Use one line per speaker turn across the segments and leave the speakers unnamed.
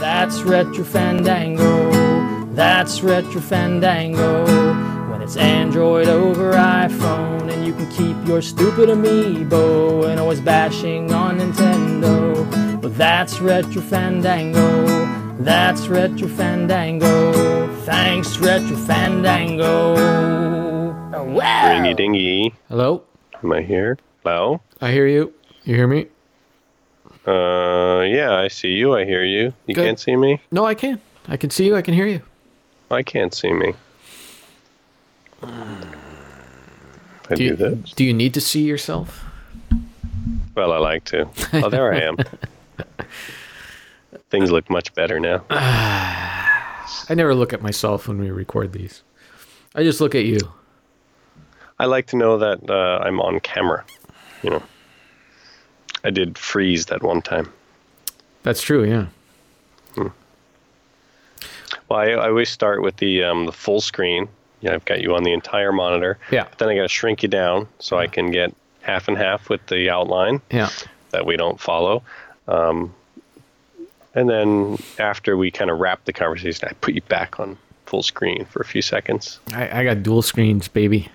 That's Retro Fandango. That's Retro Fandango. When it's Android over iPhone, and you can keep your stupid amiibo and always bashing on Nintendo. But that's Retro Fandango. That's Retro Fandango. Thanks, Retro Fandango. Oh, wow.
Ringy dingy.
Hello?
Am I here? Hello?
I hear you. You hear me?
Uh, yeah, I see you. I hear you. You
Good.
can't see me?
No, I can. I can see you. I can hear you.
I can't see me. I
Do
do,
you,
this.
do you need to see yourself?
Well, I like to. Oh, there I am. Things look much better now.
I never look at myself when we record these. I just look at you.
I like to know that uh, I'm on camera. You know, I did freeze that one time.
That's true, yeah.
Well, I, I always start with the um, the full screen. Yeah, I've got you on the entire monitor.
Yeah.
But then I got to shrink you down so I can get half and half with the outline
Yeah.
that we don't follow. Um, and then after we kind of wrap the conversation, I put you back on full screen for a few seconds.
I, I got dual screens, baby.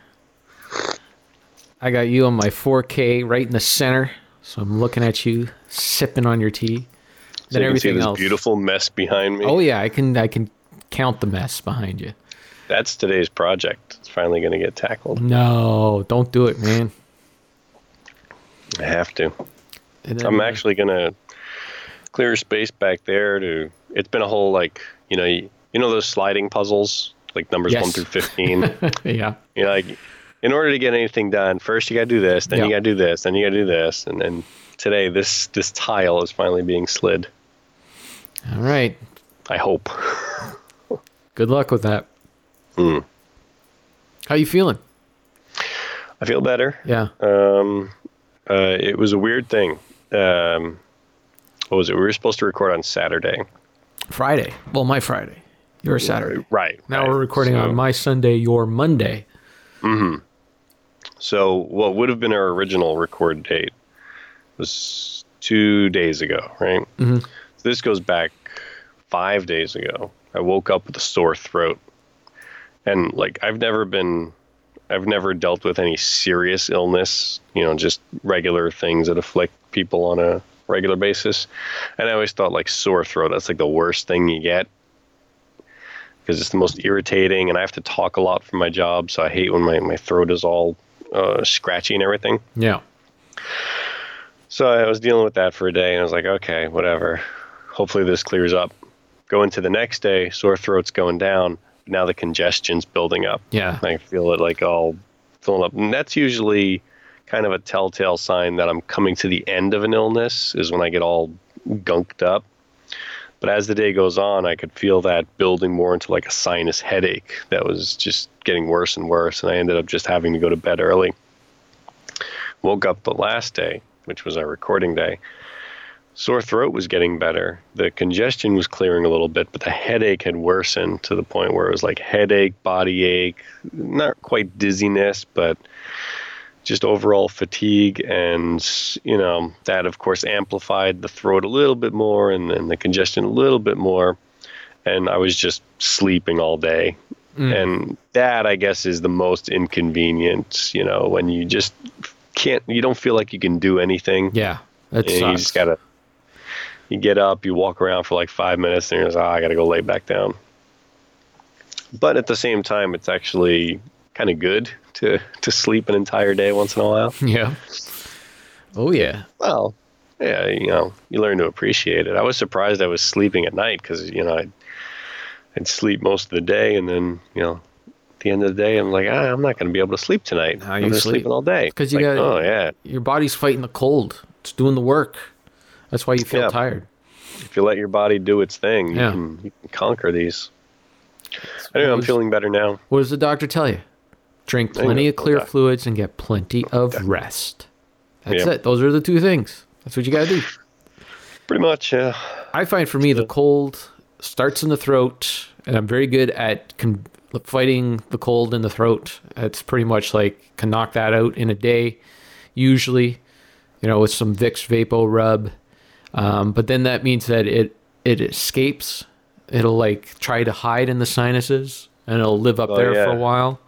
I got you on my 4K right in the center. So I'm looking at you, sipping on your tea.
So
Then
you
everything
this
else.
beautiful mess behind me.
Oh yeah, I can I can count the mess behind you.
That's today's project. It's finally going to get tackled.
No, don't do it, man.
I have to.
Then-
I'm actually going to clear space back there to. It's been a whole like you know you, you know those sliding puzzles like numbers one through fifteen.
yeah.
you know, like in order to get anything done, first you got to do this, then you got to do this, then you got to do this, and then today this this tile is finally being slid.
All right.
I hope.
Good luck with that.
Hmm.
How you feeling?
I feel better.
Yeah.
Um, uh, it was a weird thing. Um, what was it? We were supposed to record on Saturday.
Friday. Well, my Friday. Your Saturday.
Right.
Now
right.
we're recording
So-
on my Sunday, your Monday.
So what would have been our original record date was two days ago, right?
Mhm.
So this goes back five days ago. I woke up with a sore throat, and like I've never been, I've never dealt with any serious illness. You know, just regular things that afflict people on a regular basis. And I always thought like sore throat. That's like the worst thing you get because it's the most irritating, and I have to talk a lot for my job. So I hate when my my throat is all uh, scratchy and everything.
Yeah.
So I was dealing with that for a day, and I was like, okay, whatever. Hopefully this clears up. Go into the next day, sore throat's going down. Now the congestion's building up.
Yeah.
I feel it like all filling up, and that's usually kind of a telltale sign that I'm coming to the end of an illness. Is when I get all gunked up. But as the day goes on, I could feel that building more into like a sinus headache that was just getting worse and worse. And I ended up just having to go to bed early. Woke up the last day, which was our recording day. Sore throat was getting better. The congestion was clearing a little bit, but the headache had worsened to the point where it was like headache, body ache, not quite dizziness, but just overall fatigue and you know that of course amplified the throat a little bit more and then the congestion a little bit more. And i was just sleeping all day. Mm. And that i guess is the most inconvenient you know when you just can't you don't feel like you can do anything.
Yeah. That
you just gotta you get up you walk around for like five minutes and you're just oh, i gotta go lay back down. But at the same time it's actually kind of good to to sleep an entire day once in a while
yeah. Oh yeah.
well yeah you know you learn to appreciate it i was surprised i was sleeping at night because you know I'd, I'd sleep most of the day and then you know at the end of the day i'm like ah, i'm not going to be able to sleep tonight
How
i'm
you sleep?
sleeping all day
because you
Like,
gotta-
oh yeah
Your body's fighting the cold. It's doing the work. That's why you feel
Yeah.
tired.
if you let your body do its thing you,
Yeah.
can, you can conquer these anyway i'm feeling better now
What does the doctor tell you? Drink plenty of clear
okay.
fluids and get plenty of rest. That's it. Those are the two things. That's what you got to do.
pretty much yeah
I find for me the cold starts in the throat, and I'm very good at con- fighting the cold in the throat. It's pretty much like can knock that out in a day, usually, you know, with some Vicks Vapo rub. Um, but then that means that it it escapes. It'll like try to hide in the sinuses, and it'll live up
Oh,
there
yeah.
for a while.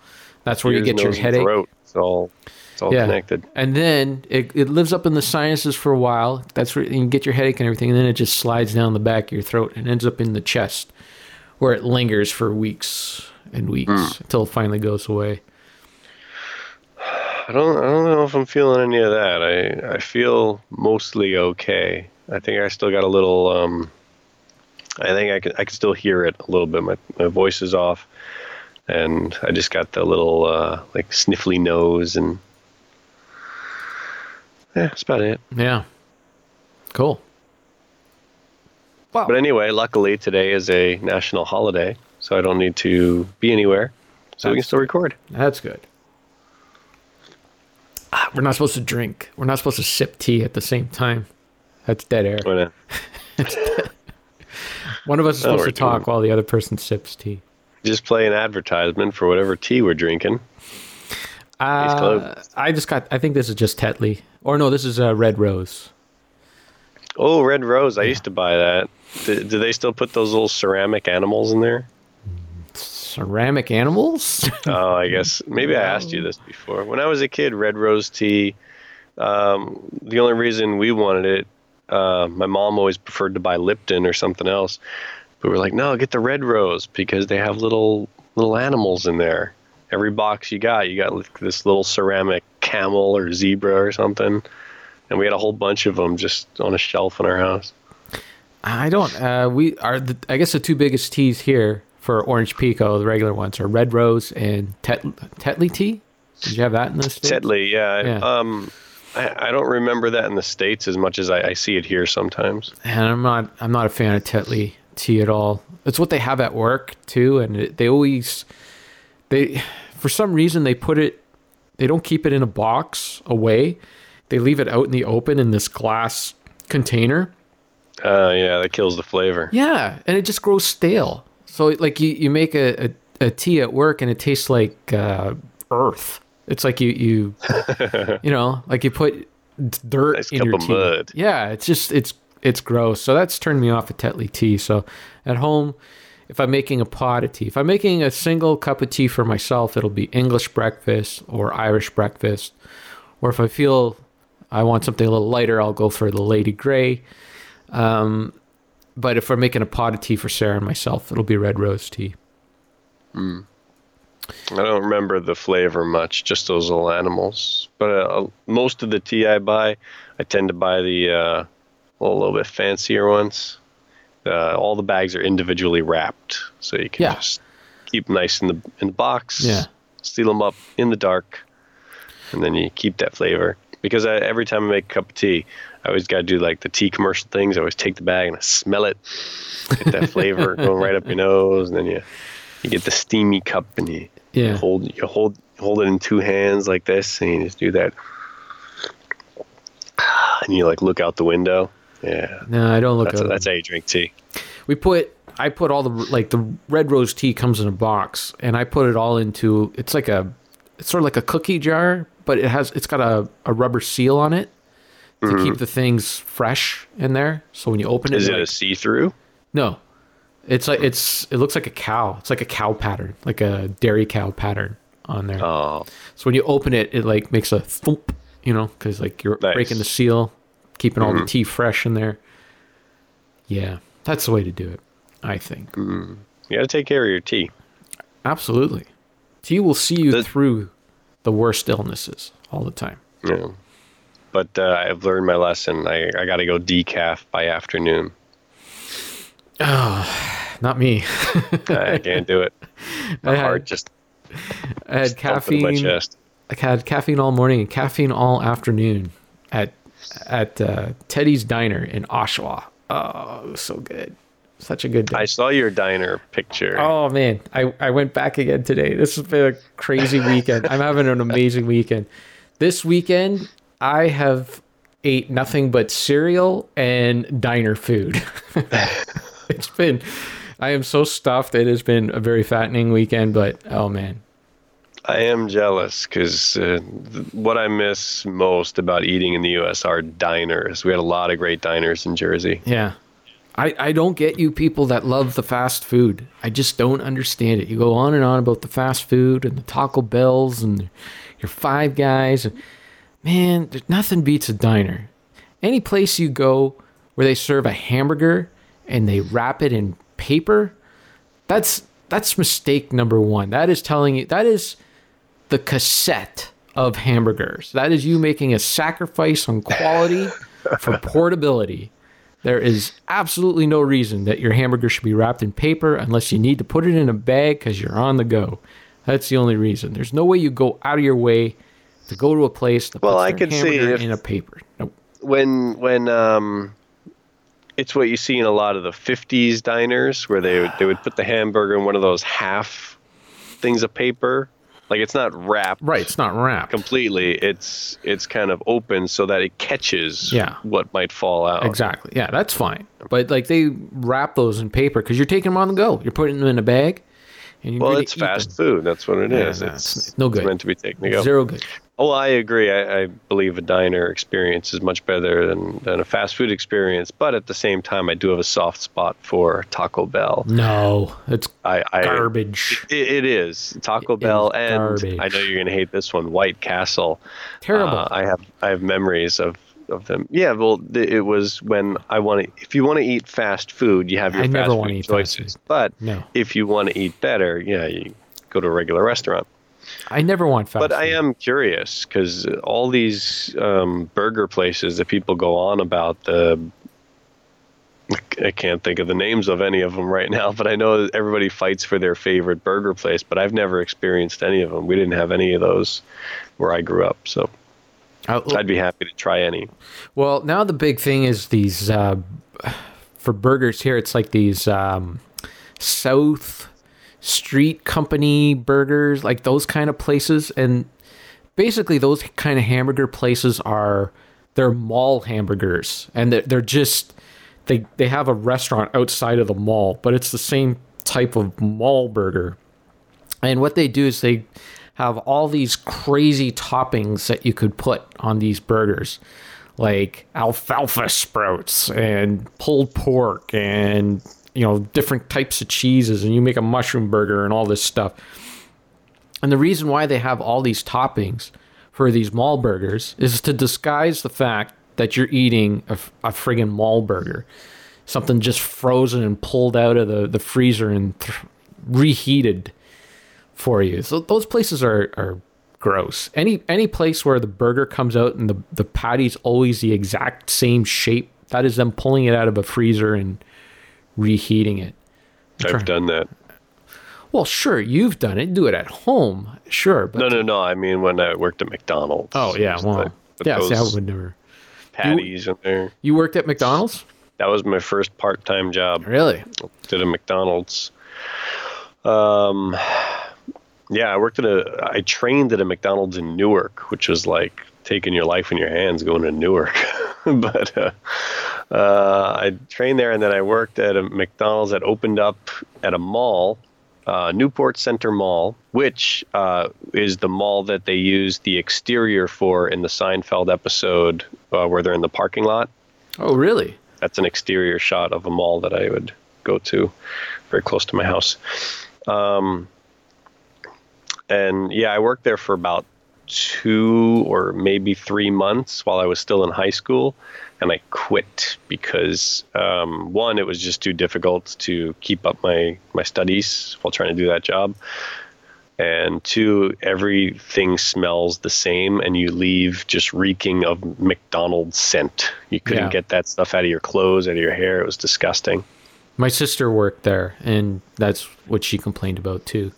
That's where you get your headache.
Throat. It's all it's all connected.
And then it, it lives up in the sinuses for a while. That's where you get your headache and everything. And then it just slides down the back of your throat and ends up in the chest, where it lingers for weeks and weeks
Hmm.
until it finally goes away.
I don't I don't know if I'm feeling any of that. I I feel mostly okay. I think I still got a little um I think I can I can still hear it a little bit. My my voice is off and I just got the little uh like sniffly nose and yeah, that's about it.
Yeah. Cool. Wow.
But anyway, luckily today is a national holiday, so I don't need to be anywhere. So we can still record.
That's good. Ah, We're not supposed to drink. We're not supposed to sip tea at the same time. That's dead air.
Why not?
One of us is supposed
we're
to talk
doing-
while the other person sips tea.
Just play an advertisement for whatever tea we're drinking.
Uh. I just got. I think this is just Tetley, or no, this is uh, Red Rose.
Oh, Red Rose. I used to buy that. Do, do they still put those little ceramic animals in there?
Ceramic animals.
Oh, I guess maybe I asked you this before. When I was a kid, Red Rose tea. Um, the only reason we wanted it, uh, my mom always preferred to buy Lipton or something else. But we're like, no, get the Red Rose because they have little little animals in there. Every box you got, you got like this little ceramic camel or zebra or something. And we had a whole bunch of them just on a shelf in our house.
I don't. Uh, we are. The, I guess the two biggest teas here for Orange Pekoe, the regular ones, are Red Rose and Tet, Tetley tea. Did you have that in the states?
Tetley, yeah.
Yeah.
Um, I, I don't remember that in the states as much as I, I see it here sometimes.
and I'm not I'm not a fan of Tetley tea at all. It's what they have at work too, and it, they always they for some reason they put it they don't keep it in a box away. They leave it out in the open in this glass container.
Uh, yeah, that kills the flavor.
Yeah, and it just grows stale. So like you you make a a, a tea at work and it tastes like uh, earth. It's like you you you know like you put dirt
Nice
in
cup
your
of
tea.
mud.
Yeah, it's just it's it's gross. So that's turned me off of Tetley tea. So at home, if I'm making a pot of tea, if I'm making a single cup of tea for myself, it'll be English breakfast or Irish breakfast. Or if I feel I want something a little lighter, I'll go for the Lady Grey. Um, but if we're making a pot of tea for Sarah and myself, it'll be red rose tea.
I don't remember the flavor much, just those little animals. But uh, most of the tea I buy, I tend to buy the uh, a little bit fancier ones. Uh, all the bags are individually wrapped, so you can
Yeah.
just keep 'em nice in the in the box.
Yeah.
Seal them up in the dark, and then you keep that flavor. Because I, every time I make a cup of tea, I always got to do like the tea commercial things. I always take the bag and I smell it, get that flavor going right up your nose, and then you you get the steamy cup and you
Yeah.
hold you hold hold it in two hands like this, and you just do that, and you like look out the window. Yeah,
No, I don't look
that's
at
that's how you drink tea.
we put I put all the like the red rose tea comes in a box and I put it all into it's like a it's sort of like a cookie jar, but it has it's got a, a rubber seal on it to keep the things fresh in there. So when you open it,
Mm-hmm. It
like-
a see through?
no, it's like it's it looks like a cow. It's like a cow pattern, like a dairy cow pattern on there.
Oh,
So when you open it, it like makes a thump, you know, because like you're
Nice.
breaking the seal, keeping all the
Mm-hmm.
tea fresh in there. Yeah, that's the way to do it, I think.
you got to take care of your tea.
Absolutely. Tea will see you
The-
through the worst illnesses all the time.
Yeah. But uh, I've learned my lesson. I, I got to go decaf by afternoon.
Not me.
I can't do it.
I
My heart
had,
just
I had
my
caffeine.
chest.
I had caffeine all morning and caffeine all afternoon at uh, Teddy's Diner in Oshawa. Oh, it was so good. Such a good day.
I saw your diner picture.
Oh man, I, I went back again today. This has been a crazy weekend. I'm having an amazing weekend. This weekend, I have ate nothing but cereal and diner food. it's been, I am so stuffed. It has been a very fattening weekend, but oh man,
I am jealous because uh, th- what I miss most about eating in the U.S. are diners. We had a lot of great diners in Jersey.
yeah. I, I don't get you people that love the fast food. I just don't understand it. You go on and on about the fast food and the Taco Bells and your Five Guys. And man, nothing beats a diner. Any place you go where they serve a hamburger and they wrap it in paper, that's that's mistake number one. That is telling you that is the cassette of hamburgers. That is you making a sacrifice on quality for portability. There is absolutely no reason that your hamburger should be wrapped in paper unless you need to put it in a bag because you're on the go. That's the only reason. There's no way you go out of your way to go to a place that
Well, I could see
hamburger
if-
in a paper. Nope.
when when um it's what you see in a lot of the 50s diners where they would, they would put the hamburger in one of those half things of paper like it's not wrapped
Right, it's not wrapped.
completely it's it's kind of open so that it catches
Yeah.
what might fall out
Exactly. Yeah, that's fine. But like they wrap those in paper because you're taking them on the go. You're putting them in a bag, and you're
well it's fast
them.
food that's what it
Yeah,
is.
no,
it's,
it's no good.
it's meant to be taken to go
Zero good.
Oh, I agree. I, I believe a diner experience is much better than, than a fast food experience. But at the same time, I do have a soft spot for Taco Bell.
No, it's
I, I
garbage.
It, it is Taco
It
Bell,
is
and
garbage.
I know you're gonna hate this one, White Castle.
Terrible.
Uh, I have I have memories of of them. Yeah, well, th- it was when I want to. If you want to eat fast food, you have your
I
fast
never
food
wanna fast
choices.
food.
But
No.
if you want to eat better, yeah, you go to a regular restaurant.
I never want fast.
But I am curious because all these um, burger places that people go on about the. I can't think of the names of any of them right now, but I know that everybody fights for their favorite burger place. But I've never experienced any of them. We didn't have any of those where I grew up, so
I-
I'd be happy to try any.
Well, now the big thing is these uh, for burgers here. It's like these um, South Street Company burgers, like those kind of places, and basically those kind of hamburger places are they're mall hamburgers, and they're, they're just they they have a restaurant outside of the mall, but it's the same type of mall burger. And what they do is they have all these crazy toppings that you could put on these burgers, like alfalfa sprouts and pulled pork and you know different types of cheeses, and you make a mushroom burger and all this stuff. And the reason why they have all these toppings for these mall burgers is to disguise the fact that you're eating a, a friggin' mall burger, something just frozen and pulled out of the, the freezer and th- reheated for you. So those places are, are gross. Any any place where the burger comes out and the, the patty's always the exact same shape, that is them pulling it out of a freezer and reheating it.
I've done that.
Well, sure, you've done it. Do it at home, sure. But
No, no, no. I mean, when I worked at McDonald's.
Oh yeah, well,
like
yeah. See, I would never.
patties in there.
You worked at McDonald's,
That was my first part-time job.
really?
did a McDonald's. Um, yeah, I worked at a. I trained at a McDonald's in Newark, which was like taking your life in your hands going to Newark. but uh, uh, I trained there, and then I worked at a McDonald's that opened up at a mall, uh, Newport Center Mall, which uh, is the mall that they used the exterior for in the Seinfeld episode uh, where they're in the parking lot
Oh, really?
that's an exterior shot of a mall that I would go to, very close to my house. Um, and yeah, I worked there for about two or maybe three months while I was still in high school, and I quit because um, one, it was just too difficult to keep up my my studies while trying to do that job. And two, everything smells the same, and you leave just reeking of McDonald's scent. You couldn't
Yeah.
get that stuff out of your clothes, out of your hair. It was disgusting.
My sister worked there, and that's what she complained about too.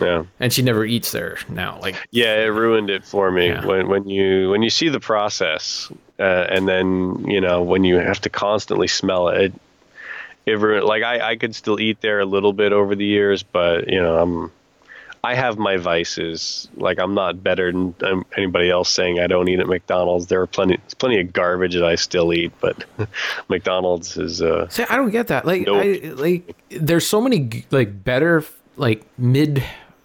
Yeah,
And she never eats there now. Like,
yeah, it ruined it for me
Yeah.
when when you when you see the process, uh, and then you know when you have to constantly smell it. It, it ru- like I, I could still eat there a little bit over the years, but you know I'm I have my vices. Like I'm not better than anybody else saying I don't eat at McDonald's. There are plenty, there's plenty of garbage that I still eat, but McDonald's is. Uh,
see, I don't get that. Like,
Nope.
I, like, there's so many like better, like mid.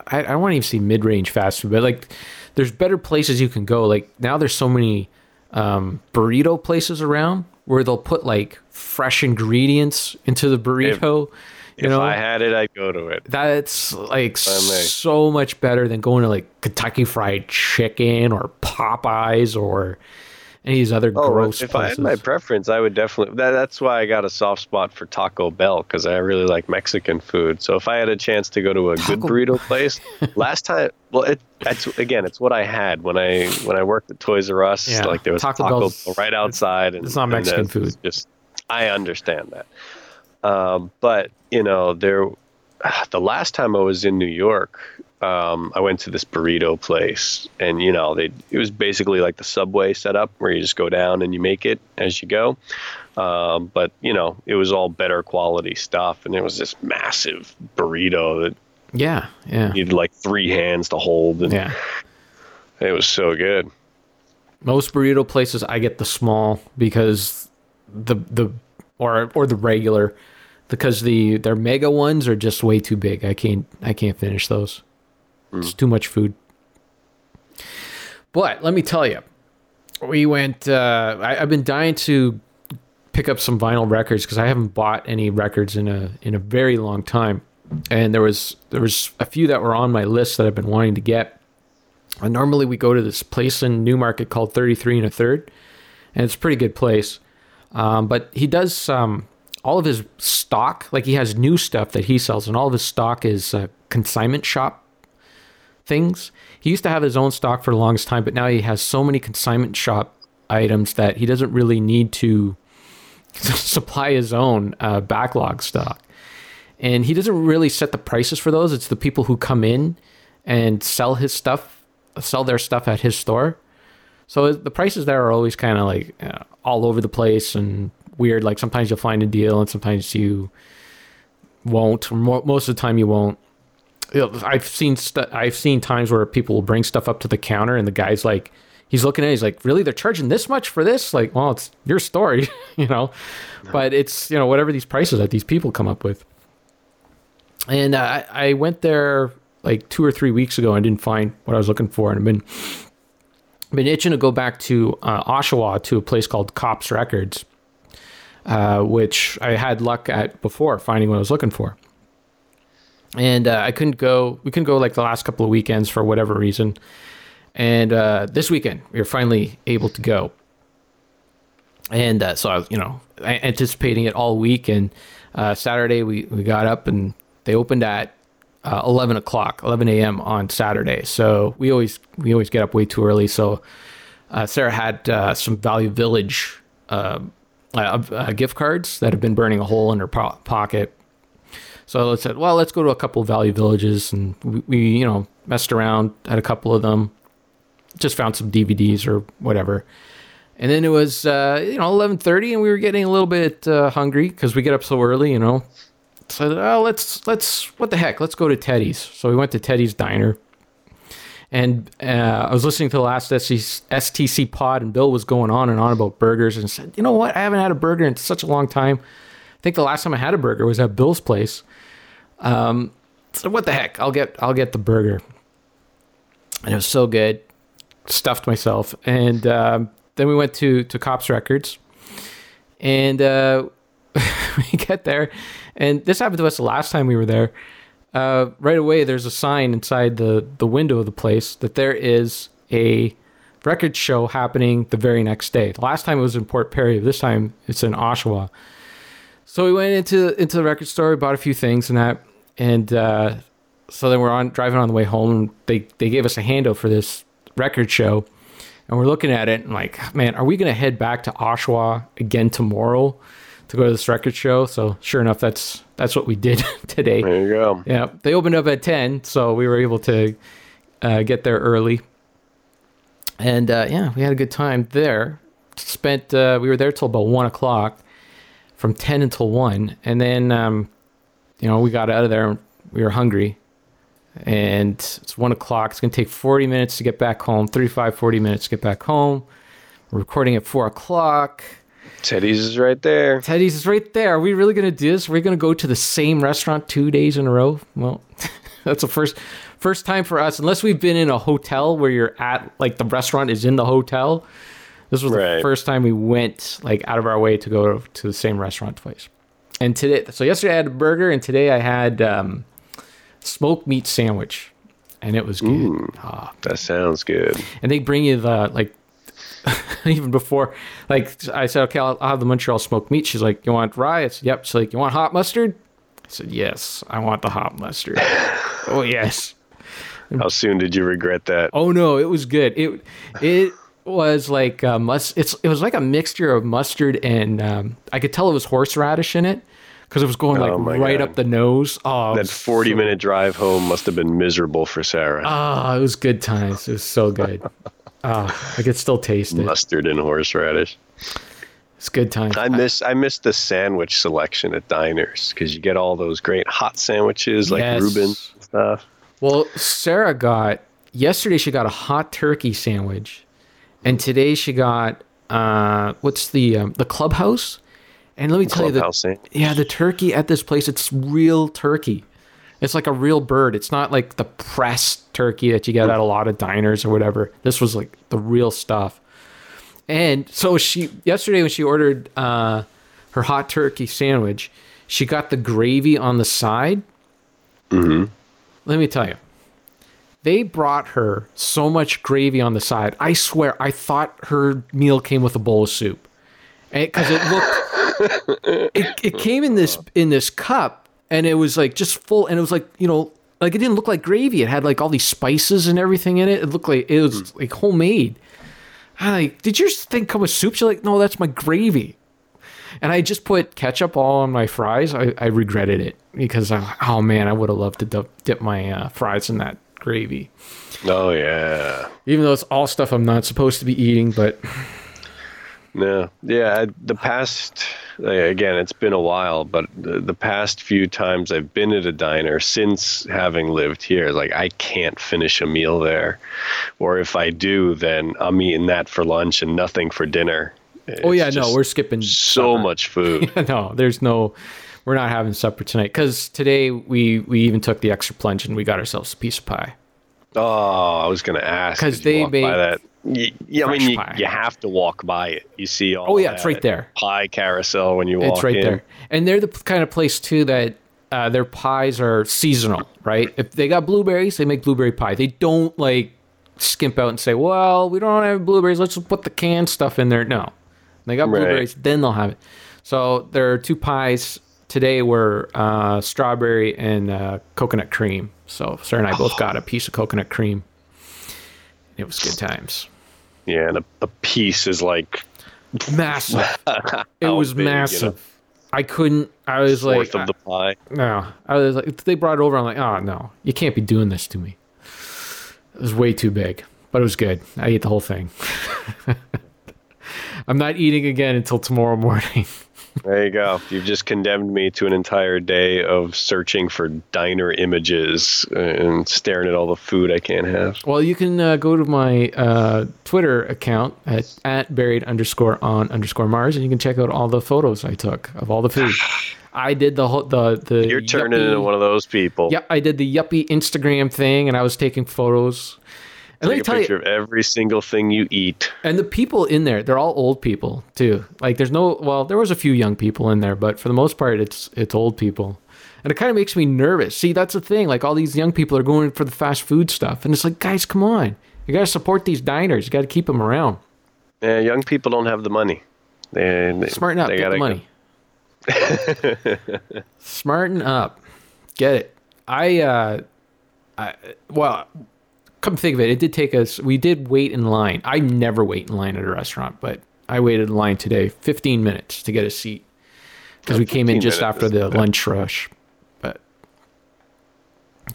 I, I don't want to even see mid range fast food, but like, there's better places you can go. Like now, there's so many um, burrito places around, where they'll put like fresh ingredients into the burrito. you
if
know,
I had it, I'd go to it.
that's like so much better than going to like Kentucky Fried Chicken or Popeyes or any of these other
Oh,
gross
if I had my preference, I would definitely. That, that's why I got a soft spot for Taco Bell because I really like Mexican food. So if I had a chance to go to a good burrito place, last time, well, it, that's again, it's what I had when I when I worked at Toys R Us.
Yeah,
like there was
Taco
Taco Bell right outside, and
it's not Mexican
it's
food.
Just I understand that, um, but you know there. The last time I was in New York, um, I went to this burrito place, and you know, they it was basically like the subway setup where you just go down and you make it as you go. Um, but you know, it was all better quality stuff, and it was this massive burrito that
yeah, yeah,
needed like three hands to hold, and
yeah.
it was so good.
Most burrito places I get the small because the the or or the regular because the their mega ones are just way too big. I can't I can't finish those. It's too much food. But let me tell you, we went. Uh, I, I've been dying to pick up some vinyl records because I haven't bought any records in a in a very long time, and there was there was a few that were on my list that I've been wanting to get. And normally we go to this place in Newmarket called Thirty Three and a Third, and it's a pretty good place. Um, but he does um, all of his stock, like he has new stuff that he sells, and all of his stock is uh, consignment shop things. He used to have his own stock for the longest time, but now he has so many consignment shop items that he doesn't really need to supply his own uh, backlog stock. And he doesn't really set the prices for those. It's the people who come in and sell his stuff, sell their stuff at his store. So the prices there are always kind of like uh, all over the place and weird. Like sometimes you'll find a deal and sometimes you won't. Mo- most of the time you won't. I've seen I've seen times where people will bring stuff up to the counter and the guy's like, he's looking at, it, he's like, really, they're charging this much for this? Like, well, it's your story, you know. But it's you know whatever these prices that these people come up with. And uh, I, I went there like two or three weeks ago and didn't find what I was looking for, and I've been been itching to go back to uh, Oshawa to a place called Kops Records, uh, which I had luck at before finding what I was looking for. And uh, I couldn't go. We couldn't go like the last couple of weekends for whatever reason. And uh, this weekend we were finally able to go. And uh, so I was, you know, anticipating it all week. And uh, Saturday we we got up and they opened at uh, 11 o'clock, 11 a.m. on Saturday. So we always we always get up way too early. So uh, Sarah had some Value Village gift cards that have been burning a hole in her po- pocket. So I said, well, let's go to a couple of Value Villages, and we, we you know messed around at a couple of them. Just found some DVDs or whatever. And then it was uh, you know 11:30, and we were getting a little bit uh, hungry because we get up so early, you know. So oh, let's let's what the heck? Let's go to teddy's. So we went to teddy's diner. And uh, i was listening to the last stc pod and bill was going on and on about burgers and said you know what? I haven't had a burger in such a long time. I think the last time i had a burger was at bill's place um, so what the heck i'll get i'll get the burger and it was so good stuffed myself and um, then we went to to Kops records and uh, we get there and this happened to us the last time we were there. Uh, right away, there's a sign inside the, the window of the place that there is a record show happening the very next day. The last time it was in Port Perry. This time it's in Oshawa. So we went into into the record store, bought a few things and that, and uh, so then we're on driving on the way home. And they they gave us a handout for this record show, and we're looking at it and like, man, are we gonna head back to Oshawa again tomorrow? to go to this record show. So sure enough, that's that's what we did today.
There you go.
Yeah, they opened up at ten, so we were able to uh, get there early. And uh, yeah, we had a good time there. Spent uh, we were there till about one o'clock, from ten until one, and then um, you know we got out of there. We were hungry, and it's one o'clock. It's gonna take forty minutes to get back home. 35, 40 minutes to get back home. We're recording at four o'clock.
Teddy's is right there.
Teddy's is right there. Are we really going to do this? We're we going to go to the same restaurant two days in a row? Well, that's the first first time for us. Unless we've been in a hotel where you're at, like the restaurant is in the hotel. This was the first time we went like out of our way to go to the same restaurant twice. And today, so yesterday I had a burger, and today I had um, smoked meat sandwich, and it was good. Ah,
That sounds good.
and they bring you the like even before like i said okay I'll, I'll have the montreal smoked meat. She's like you want rye? It's yep. She's like you want hot mustard? I said yes i want the hot mustard. Oh yes.
How soon did you regret that?
oh no it was good. It it was like uh, must it's it was like a mixture of mustard and um, i could tell it was horseradish in it because it was going like
Oh
right
God.
up the nose oh
That 40
so-
minute drive home must have been miserable for Sarah.
oh it was good times it was so good oh i could still taste it
Mustard and horseradish.
it's good times
I miss I miss the sandwich selection at diners because you get all those great hot sandwiches like
Yes.
Reuben stuff.
Well, Sarah got yesterday. She got a hot turkey sandwich, and today she got uh, what's the um, the clubhouse? And let me tell you
Clubhouse
that
sandwich.
yeah, the turkey at this place it's real turkey. It's like a real bird. It's not like the pressed turkey that you get at a lot of diners or whatever. This was like the real stuff. And so she yesterday when she ordered uh, her hot turkey sandwich, she got the gravy on the side. Let me tell you, they brought her so much gravy on the side. I swear, I thought her meal came with a bowl of soup, because it looked. it, it came in this in this cup, and it was like just full, and it was like you know, like it didn't look like gravy. It had like all these spices and everything in it. It looked like it was like homemade. I like, did yours thing come with soup? She's like, no, that's my gravy. And I just put ketchup all on my fries. I, I regretted it because I, oh man, I would have loved to dip, dip my uh, fries in that gravy.
Oh yeah.
Even though it's all stuff I'm not supposed to be eating, but
No, yeah. The past, again, it's been a while, but the, the past few times I've been at a diner since having lived here, like I can't finish a meal there, or if I do, then I'm eating that for lunch and nothing for dinner.
oh yeah, no, we're skipping
so
supper.
much food.
no, there's no, we're not having supper tonight because today we we even took the extra plunge and we got ourselves a piece of pie.
Oh, I was gonna ask because
they made
by that. Y- Yeah, I mean, you, you have to walk by it. You see all.
Oh, yeah, it's right there.
Pie carousel when you walk
It's right
in.
there, and they're the kind of place too that uh, their pies are seasonal, right? If they got blueberries, they make blueberry pie. They don't like skimp out and say, "Well, we don't have blueberries. Let's just put the canned stuff in there." No, they got
Right.
blueberries, then they'll have it. So there are two pies today were uh, strawberry and uh, coconut cream. So Sarah and I both got a piece of coconut cream. It was good times.
Yeah, and a, a piece is like
Massive. it was
big, you know?
massive. I couldn't. I was like,
of the pie.
no. I was like, they brought it over. I'm like, oh no, you can't be doing this to me. It was way too big, but it was good. I ate the whole thing. I'm not eating again until tomorrow morning.
There you go. You've just condemned me to an entire day of searching for diner images and staring at all the food I can't have.
well, you can uh, go to my uh, Twitter account at, at buried underscore on underscore Mars, and you can check out all the photos I took of all the food. I did the whole the the.
You're turning
yuppie-
into one of those people.
Yeah, I did the yuppie Instagram thing, and I was taking photos. And let me
Take a
tell you,
picture of every single thing you eat.
And the people in there, they're all old people too. Like there's no well, there was a few young people in there, but for the most part it's it's old people. And it kind of makes me nervous. See, that's the thing. Like all these young people are going for the fast food stuff, and it's like, guys, come on. You got to support these diners. You got to keep them around.
Yeah, young people don't have the money. They, they,
Smarten up,
they
get the money. Smarten up. Get it. I uh I well, come to think of it, it did take us we did wait in line. I never wait in line at a restaurant, but I waited in line today 15 minutes to get a seat because we came in just after the
bad.
lunch rush. But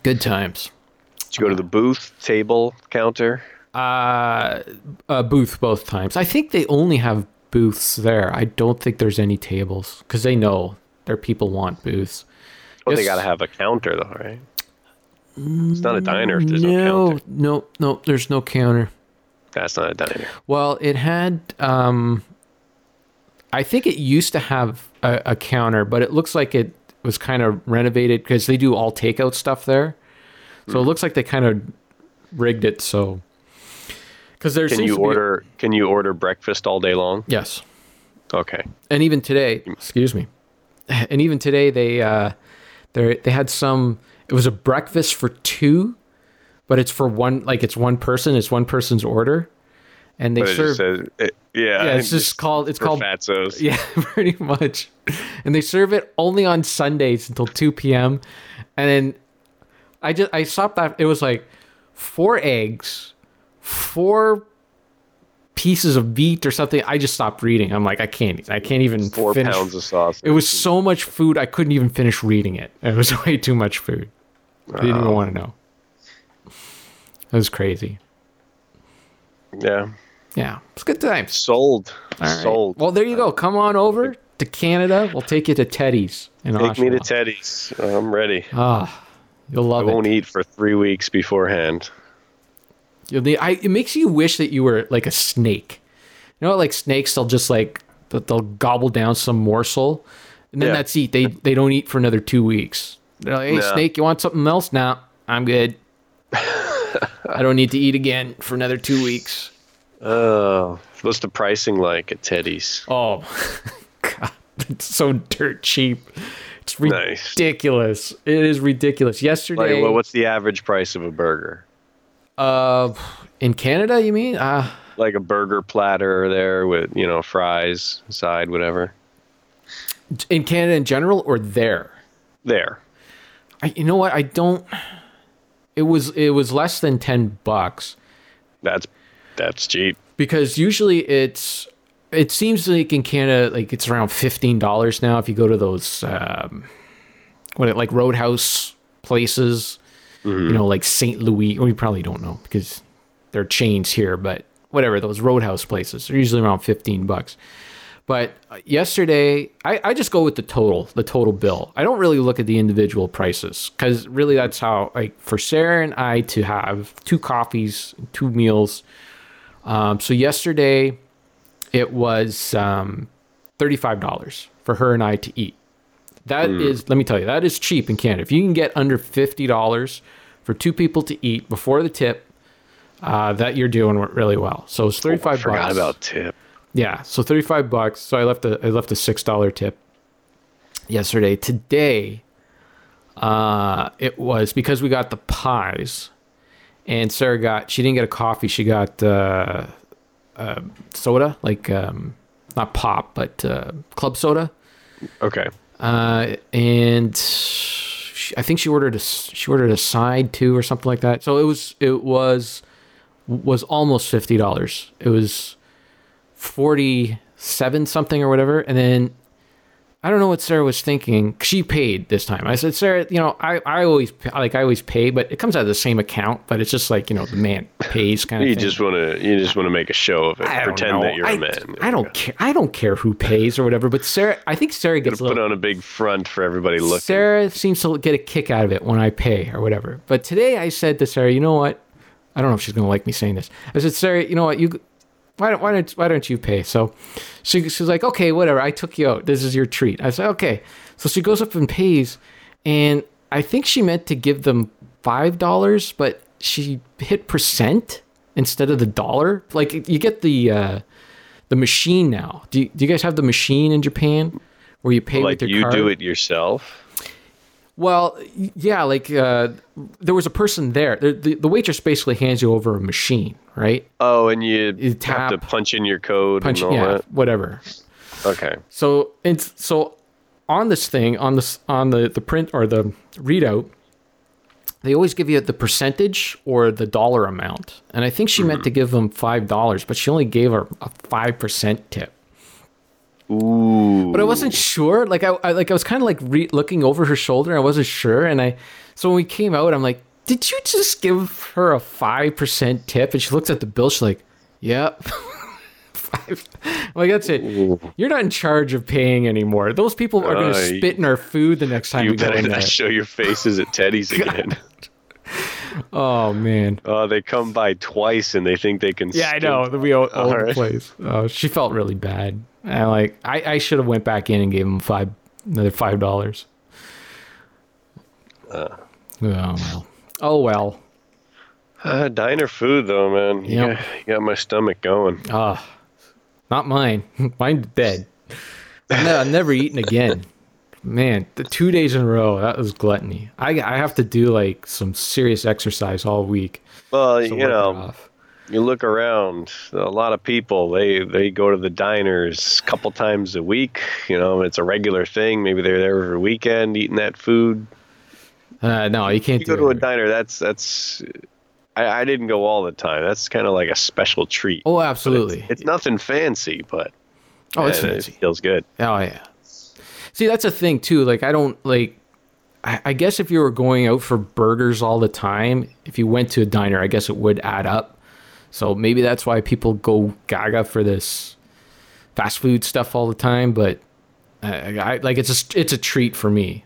good times.
Did you go to the booth, table, counter?
Uh, a booth both times. I think they only have booths there. I don't think there's any tables because they know their people want booths.
Oh, they got to have a counter, though, right? It's not a diner if there's no,
no,
counter.
no, no. There's no counter.
That's not a diner.
Well, it had. Um, I think it used to have a, a counter, but it looks like it was kind of renovated because they do all takeout stuff there. So it looks like they kind of rigged it so. Because there's
Can you
to be-
order? Can you order breakfast all day long?
yes,
Okay.
and even today, excuse me, and even today they uh, they they had some. It was a breakfast for two, but it's for one. Like it's one person. It's one person's order, and they
But
serve.
just says, it, yeah.
yeah, it's just called. It's called
fatzos.
Yeah, pretty much. And they serve it only on Sundays until 2 p.m. And then I just I stopped that it was like four eggs, four pieces of meat or something. I just stopped reading. I'm like, I can't I can't even
Four
finish.
pounds of sauce.
It was so much food I couldn't even finish reading it. It was way too much food. I didn't even want to know. That was crazy.
Yeah.
Yeah. It's good times.
Sold.
Right.
Sold.
Well, there you go. Come on over to Canada. We'll take you to Teddy's in
Take me to Teddy's. I'm ready.
Ah, you'll love
I
love
won't eat for three weeks beforehand.
You'll need, I, it makes you wish that you were like a snake. You know, like snakes, they'll just like they'll- they'll gobble down some morsel, and then
Yeah.
that's it. They they don't eat for another two weeks. They're like, hey, snake, you want something else? Now I'm good. I don't need to eat again for another two weeks.
Oh, what's the pricing like at Teddy's?
Oh, God, it's so dirt cheap. It's
Nice.
ridiculous. It is ridiculous. Yesterday,
Like, well, what's the average price of a burger?
Uh, in Canada, you mean? Uh,
Like a burger platter there with you know fries, side, whatever.
in Canada in general, or there?
There.
I, you know what? I don't. It was it was less than ten bucks
That's that's cheap.
because usually it's it seems like in Canada like it's around fifteen dollars now if you go to those um, what like Roadhouse places, you know, like St. Louis. We probably don't know because they're chains here, but whatever those Roadhouse places, they're usually around fifteen bucks. But uh, yesterday, I, I just go with the total, the total bill. I don't really look at the individual prices because really that's how, like, for Sarah and I to have two coffees, two meals. Um, so yesterday, it was um, $35 for her and I to eat. That is, let me tell you, that is cheap in Canada. If you can get under $50 for two people to eat before the tip, uh, that you're doing really well. So it's 35
Oh, I forgot
bucks.
about tip.
Yeah, so thirty five bucks. So I left a I left a six dollar tip yesterday. Today, uh, it was because we got the pies, and Sarah got she didn't get a coffee. She got uh, uh, soda, like um, not pop, but uh, club soda.
Okay.
Uh, and she, I think she ordered a she ordered a side too or something like that. So it was it was was almost fifty dollars. It was forty seven something or whatever, and then I don't know what Sarah was thinking. She paid this time. I said, Sarah, you know, I, I always like I always pay, but it comes out of the same account. But it's just like you know the man pays kind of.
You
thing.
just want to you just want to make a show of it. Pretend
know.
that you're
I,
a man.
I don't care. I don't care who pays or whatever. But Sarah, I think Sarah gets a
Put on a big front for everybody looking.
Sarah seems to get a kick out of it when I pay or whatever. But today I said to Sarah, you know what? I don't know if she's gonna like me saying this. I said, Sarah, you know what? You why don't why don't why don't you pay? So she she's like, okay, whatever. I took you out. This is your treat. I said, okay. So she goes up and pays, and I think she meant to give them five dollars, but she hit percent instead of the dollar. Like you get the uh, the machine now. Do you, do you guys have the machine in Japan where you pay
like
with your
you
card?
do it yourself.
Well, yeah, like uh, there was a person there. The, the, the waitress basically hands you over a machine, right?
Oh, and you,
You
have
tap.
to punch in your code
Punch, yeah,
that.
whatever.
Okay.
So it's so on this thing on this on the the print or the readout, they always give you the percentage or the dollar amount, and I think she meant to give them five dollars, but she only gave her a five percent tip.
Ooh.
but I wasn't sure. Like I, I like I was kind of like re- looking over her shoulder. I wasn't sure, and I so when we came out, I'm like, "Did you just give her a five percent tip?" And she looks at the bill. She's like, "Yep." Five. I'm like that's it. You're not in charge of paying anymore. Those people are going
Uh,
to spit in our food the next time
You
we go
better
in there.
not show your faces at Teddy's again.
Oh man.
Oh, they come by twice and they think they can.
Yeah, I know. We own, own the place. Oh, she felt really bad. I like. I, I should have went back in and gave him five another five dollars.
Uh.
oh well. Oh well.
Uh, diner food though, man. You,
Yep.
got, you got my stomach going.
Ah, not mine. Mine's dead. No, I've never eaten again. Man, the two days in a row, that was gluttony. I, I have to do like some serious exercise all week.
Well, you know. You look around. A lot of people they they go to the diners a couple times a week. You know, it's a regular thing. Maybe they're there every weekend eating that food.
Uh, no, you can't
You
do
go to a diner. That's that's. I, I didn't go all the time. That's kind of like a special treat.
Oh,
But it's-
absolutely.
It's, nothing fancy, but
oh, it's
man,
fancy.
it feels good.
Oh yeah. See, that's a thing too. Like I don't like. I guess if you were going out for burgers all the time, if you went to a diner, I guess it would add up. So maybe that's why people go gaga for this fast food stuff all the time. But I, I like it's a it's a treat for me.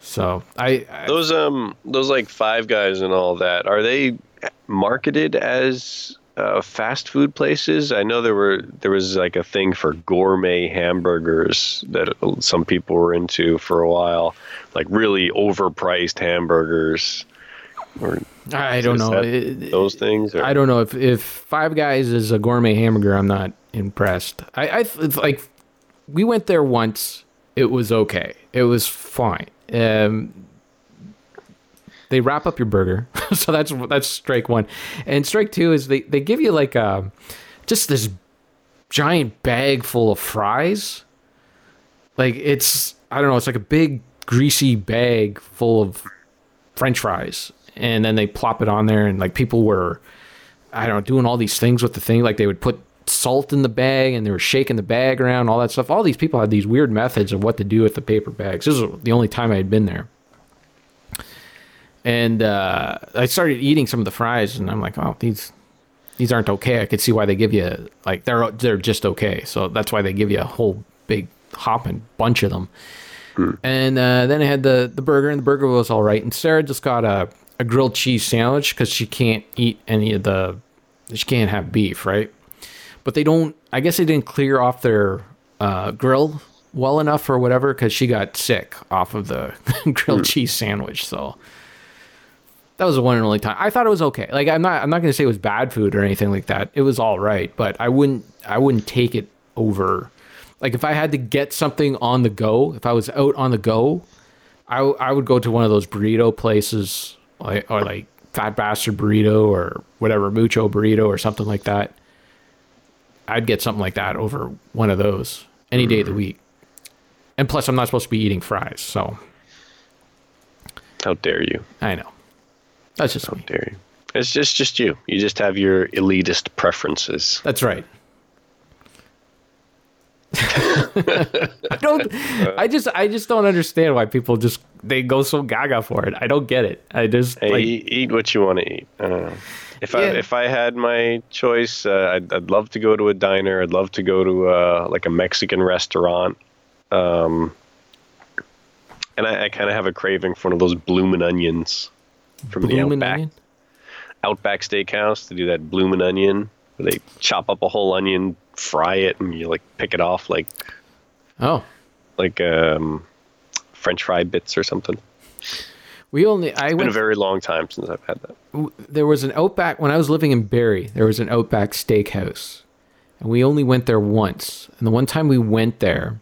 So I, I
Those um those like Five Guys and all that are they marketed as uh, fast food places? I know there were there was like a thing for gourmet hamburgers that some people were into for a while, like really overpriced hamburgers. Or
I don't know. It-
those things. Or,
I don't know if if Five Guys is a gourmet hamburger. I'm not impressed. I, I it's like we went there once. It was okay. It was fine. Um, they wrap up your burger, so that's that's strike one, and strike two is they they give you like a just this giant bag full of fries. Like it's I don't know. It's like a big greasy bag full of French fries, and then they plop it on there, and like people were, I don't know, doing all these things with the thing. Like they would put salt in the bag, and they were shaking the bag around, all that stuff. All these people had these weird methods of what to do with the paper bags. This was the only time I had been there, and uh, I started eating some of the fries, and I'm like, oh, these. These aren't okay. I could see why they give you like they're they're just okay. So that's why they give you a whole big hopping bunch of them. And uh, then I had the the burger, and the burger was all right. And Sarah just got a, a grilled cheese sandwich because she can't eat any of the she can't have beef, right? But they don't. I guess they didn't clear off their uh, grill well enough or whatever because she got sick off of the grilled cheese sandwich. So that was the one and only time. I thought it was okay. Like I'm not I'm not gonna say it was bad food or anything like that. It was all right, but I wouldn't I wouldn't take it over. Like if I had to get something on the go, if I was out on the go, I would go to one of those burrito places, like or like Fat Bastard Burrito or whatever Mucho Burrito or something like that. I'd get something like that over one of those any day of the mm. week. And plus, I'm not supposed to be eating fries, so
how dare you?
I know. That's just me.
Dare you? It's just just you. You just have your elitist preferences.
That's right. I don't. I just. I just don't understand why people just they go so gaga for it. I don't get it. I just
Hey,
like.
eat, eat what you want to eat. I don't know. If I if I had my choice, uh, I'd, I'd love to go to a diner. I'd love to go to uh, like a Mexican restaurant. Um, and I, I kind of have a craving for one of those bloomin' onions from the Outback
onion?
Outback Steakhouse to do that bloomin' onion. Where they chop up a whole onion, fry it, and you like pick it off like
Oh,
like um, French fry bits or something.
we only. I
It's been a very long time since I've had that.
there was an Outback when I was living in Barrie. There was an Outback Steakhouse, and we only went there once. And the one time we went there,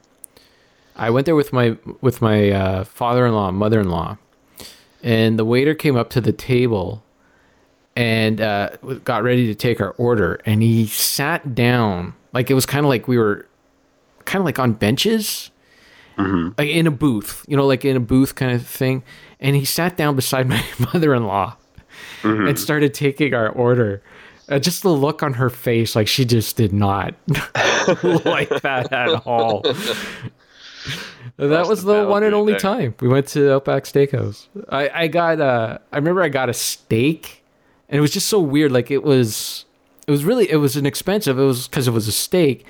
I went there with my with my uh, father-in-law, mother-in-law, and the waiter came up to the table and uh, got ready to take our order, and he sat down like it was kind of like we were kind of like on benches like in a booth, you know, like in a booth kind of thing. And he sat down beside my mother-in-law and started taking our order. Uh, just the look on her face, like she just did not like that at all. that
Lost
was
the
the one and only
there.
time we went to Outback Steakhouse. I, I got uh I remember I got a steak, and it was just so weird. Like it was, it was really, it was an expensive. It was because it was a steak,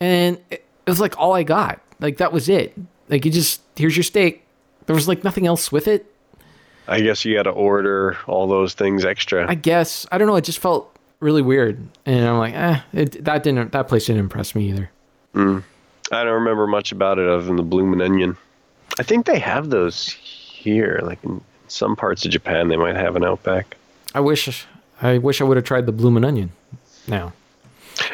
and it, it was like all I got. Like that was it. Like you just here's your steak. There was like nothing else with it.
I guess you got to order all those things extra.
I guess I don't know. It just felt really weird, and I'm like, eh, it, that didn't that place didn't impress me either.
I don't remember much about it other than the bloomin' onion. I think they have those here, like in some parts of Japan, they might have an Outback.
I wish I wish I would have tried the bloomin' onion. Now,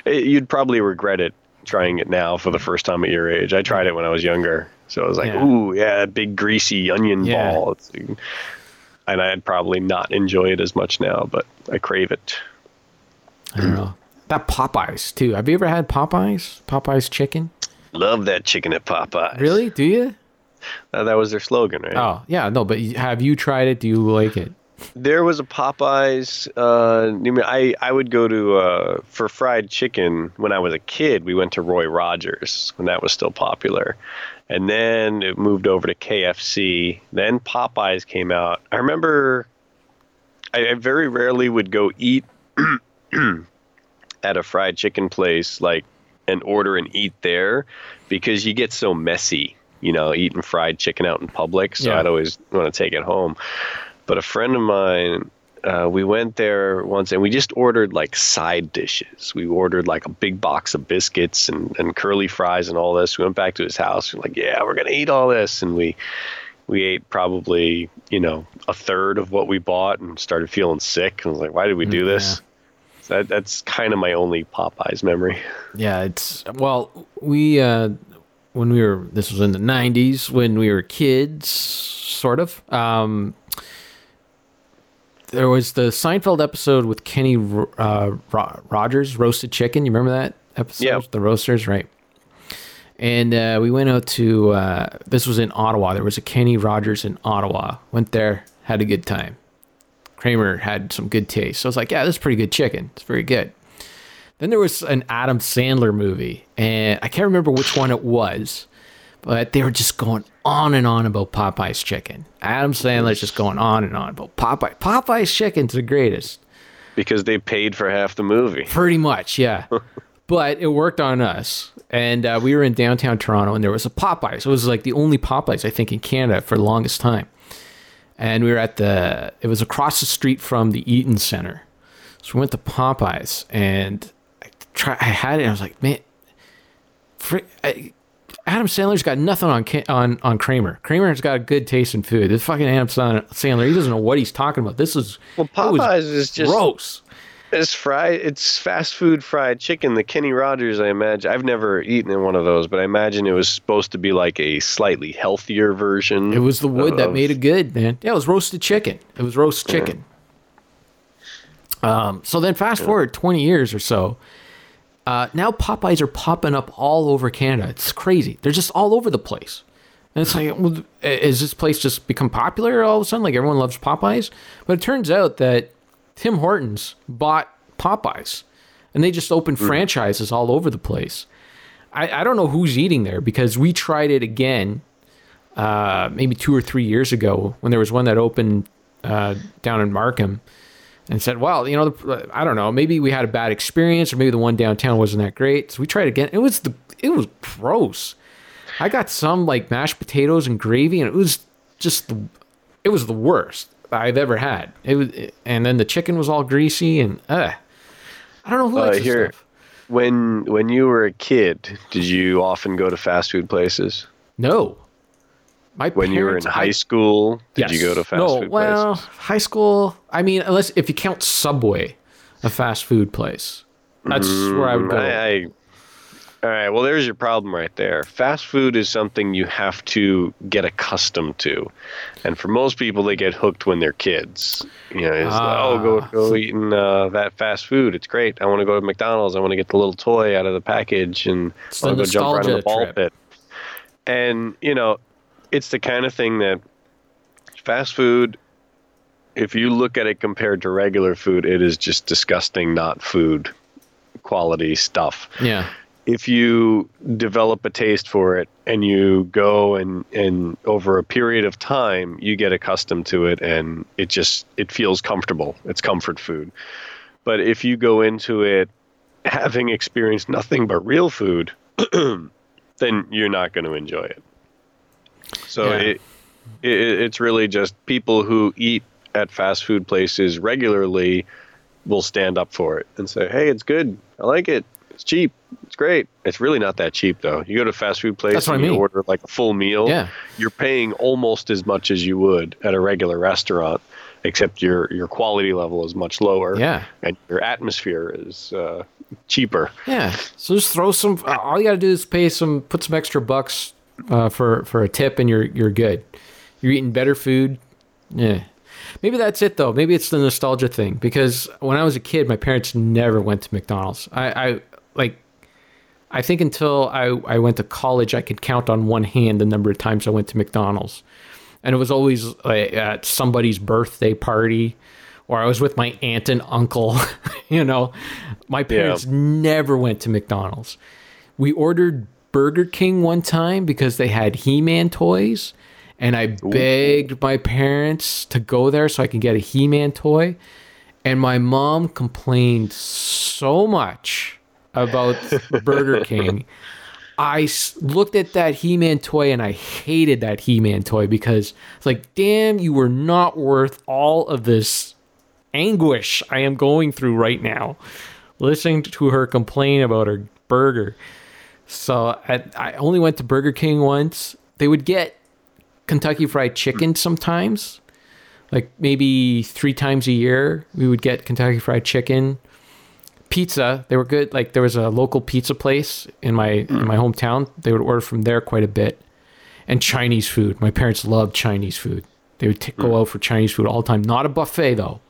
It- you'd probably regret it trying it now for the first time at your age. I tried it when I was younger, so I was like,
Yeah.
"Ooh, yeah, big greasy onion
Yeah.
ball." And I'd probably not enjoy it as much now, but I crave it.
I don't know. That Popeyes too. Have you ever had Popeyes? Popeyes chicken?
Love that chicken at Popeyes.
Really? Do you?
Uh, that was their slogan, right?
Oh, yeah. No, but have you tried it? Do you like it?
There was a Popeyes. Uh, I I would go to uh, for fried chicken when I was a kid. We went to Roy Rogers when that was still popular, and then it moved over to KFC. Then Popeyes came out. I remember. I, I very rarely would go eat at a fried chicken place like and order and eat there because you get so messy. You know, eating fried chicken out in public. So
Yeah.
I'd always want to take it home. But a friend of mine, uh, we went there once and we just ordered like side dishes. We ordered like a big box of biscuits and, and curly fries and all this. We went back to his house. We're like, yeah, we're gonna eat all this, and we we ate probably you know a third of what we bought and started feeling sick. And I was like, why did we do this? So that, that's kind of my only Popeyes memory.
Yeah, it's well, we uh when we were this was in the 90s when we were kids sort of. Um there was the Seinfeld episode with Kenny uh, Rogers, roasted chicken. You remember that episode?
Yeah.
The roasters, right? And uh, we went out to uh, this was in Ottawa. There was a Kenny Rogers in Ottawa. Went there, had a good time. Kramer had some good taste. So I was like, yeah, this is pretty good chicken. It's very good. Then there was an Adam Sandler movie, and I can't remember which one it was, but they were just going on and on about Popeye's chicken. Adam Sandler's just going on and on about Popeye. Popeye's chicken's the greatest.
Because they paid for half the movie.
Pretty much, yeah. but it worked on us. And uh, we were in downtown Toronto, and there was a Popeyes. It was like the only Popeyes, I think, in Canada for the longest time. And we were at the, it was across the street from the Eaton Center. So we went to Popeyes, and I, try, I had it, and I was like, man, fr- I, Adam Sandler's got nothing on on on Kramer. Kramer's got a good taste in food. This fucking Adam Sandler, he doesn't know what he's talking about. This is
Well, Popeyes is just
gross.
It's fried. It's fast food fried chicken. The Kenny Rogers, I imagine. I've never eaten in one of those, but I imagine it was supposed to be like a slightly healthier version.
It was the wood that made it good, man. Yeah, it was roasted chicken. It was roast chicken. Um, so then fast forward 20 years or so. Uh, now Popeyes are popping up all over Canada. It's crazy. They're just all over the place. And it's like, well, is this place just become popular all of a sudden? Like everyone loves Popeyes? But it turns out that Tim Hortons bought Popeyes and they just opened franchises all over the place. I, I don't know who's eating there because we tried it again uh, maybe two or three years ago when there was one that opened uh, down in Markham and said, well, you know, the, I don't know, maybe we had a bad experience or maybe the one downtown wasn't that great. So we tried again. It was the, it was gross. I got some like mashed potatoes and gravy and it was just, the, it was the worst I've ever had. It was, and then the chicken was all greasy and, uh, I don't know who
Uh,
likes
here,
stuff.
when when you were a kid, did you often go to fast food places?
No. My
When you were in high school, did you go to fast food?
no,
food
well,
places?
high school. I mean, unless if you count Subway, a fast food place. That's where I would go.
Mm, I, I, all right. Well, there's your problem right there. Fast food is something you have to get accustomed to, and for most people, they get hooked when they're kids. You know, it's like, oh, go
Ah.
go eating uh, that fast food. It's great. I want to go to McDonald's. I want to get the little toy out of the package and I want to go jump right in the ball
trip.
pit. And you know, it's the kind of thing that fast food. If you look at it compared to regular food, it is just disgusting, not food quality stuff.
Yeah,
if you develop a taste for it and you go and and over a period of time you get accustomed to it and it just it feels comfortable. It's comfort food. But if you go into it having experienced nothing but real food then you're not going to enjoy it so
Yeah.
it, it it's really just people who eat at fast food places regularly will stand up for it and say, "Hey, it's good. I like it. It's cheap. It's great." It's really not that cheap though. You go to a fast food place
That's
and
I
you
mean.
order like a full meal.
Yeah.
You're paying almost as much as you would at a regular restaurant. except your your quality level is much lower.
Yeah.
and your atmosphere is uh, cheaper.
Yeah. So just throw some. All you got to do is pay some, put some extra bucks uh, for for a tip, and you're you're good. You're eating better food. Yeah. Maybe that's it though. Maybe it's the nostalgia thing because when I was a kid, my parents never went to McDonald's. I, I like. I think until I, I went to college, I could count on one hand the number of times I went to McDonald's. And it was always like, at somebody's birthday party or I was with my aunt and uncle. you know, my parents never went to McDonald's. We ordered Burger King one time because they had He Man toys. And I begged my parents to go there so I can get a He Man toy. And my mom complained so much about Burger King. I looked at that He Man toy and I hated that He Man toy because it's like, damn, you were not worth all of this anguish I am going through right now, listening to her complain about her burger. So I, I only went to Burger King once. They would get Kentucky Fried Chicken sometimes, like maybe three times a year. We would get Kentucky Fried Chicken. Pizza they were good. Like there was a local pizza place in my in my hometown. They would order from there quite a bit. And chinese food. My parents loved chinese food. They would t- go mm. out for chinese food all the time. Not a buffet though.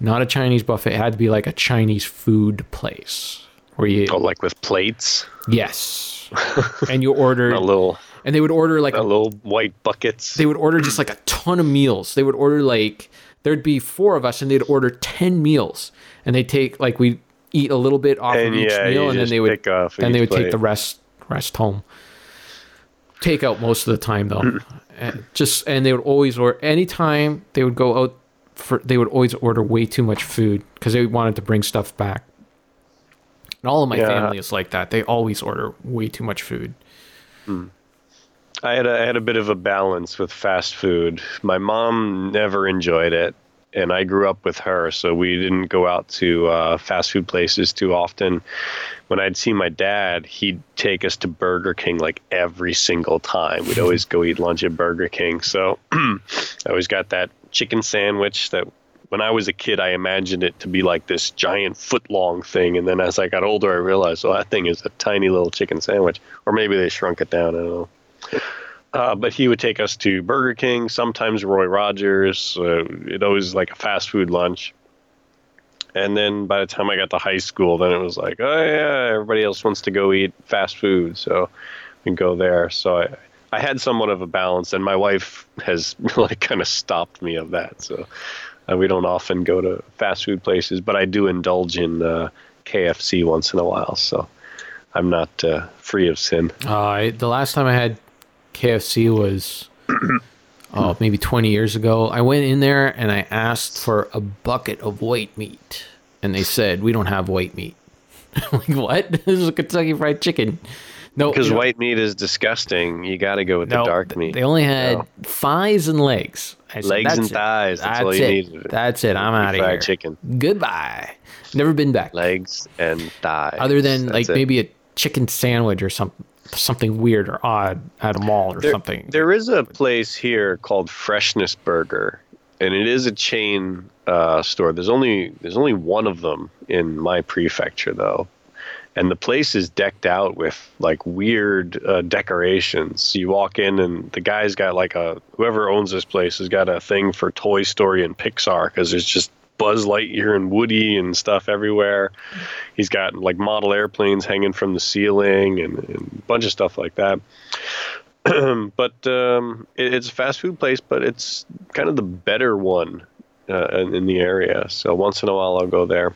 Not a chinese buffet. It had to be like a chinese food place where you
Oh, like with plates,
yes and you order
a little
and they would order like
a little white buckets.
they would order just like a ton of meals. They would order like there'd be four of us, and they'd order ten meals, and they take like we eat a little bit off
And
of each
yeah,
meal, and then they would then they would take the rest rest home. Take out most of the time though, And eh, just and they would always order anytime they would go out for they would always order way too much food because they wanted to bring stuff back. And all of my
Yeah.
family is like that. They always order way too much food.
I had a, I had a bit of a balance with fast food. My mom never enjoyed it, and I grew up with her, so we didn't go out to uh, fast food places too often. When I'd see my dad, he'd take us to Burger King like every single time. We'd always go eat lunch at Burger King. So I always got that chicken sandwich that when I was a kid, I imagined it to be like this giant foot long thing. And then as I got older, I realized, oh, that thing is a tiny little chicken sandwich. Or maybe they shrunk it down. I don't know. Uh, but he would take us to Burger King, sometimes Roy Rogers. Uh, it always like a fast food lunch. And then by the time I got to high school, then it was like, oh yeah, everybody else wants to go eat fast food, so we go there. So I, I had somewhat of a balance, and my wife has like kind of stopped me of that. So uh, we don't often go to fast food places, but I do indulge in uh, KFC once in a while. So I'm not uh, free of sin.
Uh, I, the last time I had KFC was oh maybe 20 years ago. I went in there and I asked for a bucket of white meat, and they said we don't have white meat. I'm like what? This is a Kentucky Fried Chicken. No,
Because white meat is disgusting. You got to go with
no,
the dark meat.
They only had
No.
thighs and legs. Said,
Legs and
"That's it.
thighs. That's, all you
it.
need.
That's it. I'm out of here.
chicken.
Goodbye. Never been back.
Legs and thighs.
Other than
That's
like
it.
maybe a chicken sandwich or something, something weird or odd at a mall or
There-
something.
There is a place here called Freshness Burger, and it is a chain uh, store. There's only there's only one of them in my prefecture though, and the place is decked out with like weird uh, decorations. You walk in, and the guy's got like a whoever owns this place has got a thing for Toy Story and Pixar because there's just Buzz Lightyear and Woody and stuff everywhere. He's got like model airplanes hanging from the ceiling and, and a bunch of stuff like that. but um, it, it's a fast food place, but it's kind of the better one uh, in, in the area. So once in a while, I'll go there.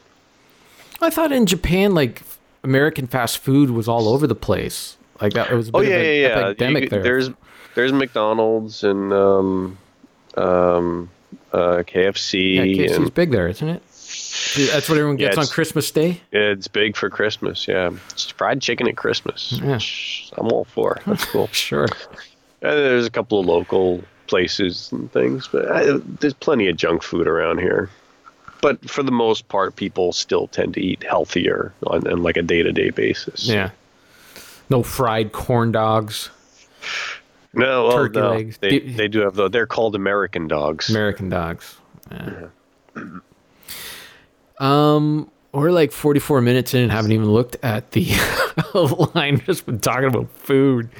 I thought in Japan, like American fast food was all over the place. Like that, it was
Oh yeah, yeah, yeah.
epidemic
You-
there.
There's there's McDonald's and um, um, uh, KFC.
yeah, KFC's
and
big there, isn't it? That's what everyone
Yeah,
gets on Christmas Day.
it's big for Christmas. Yeah, it's fried chicken at Christmas.
Yeah.
I'm all for. That's cool.
Sure.
And there's a couple of local places and things, but I, there's plenty of junk food around here. But for the most part, people still tend to eat healthier on, on like a day to day basis.
Yeah. No fried corn dogs.
No,
Turkey
no.
legs.
They,
Do-
they do have though. They're called American dogs.
American dogs. Um, we're like 44 minutes in and haven't even looked at the line. Just been talking about food.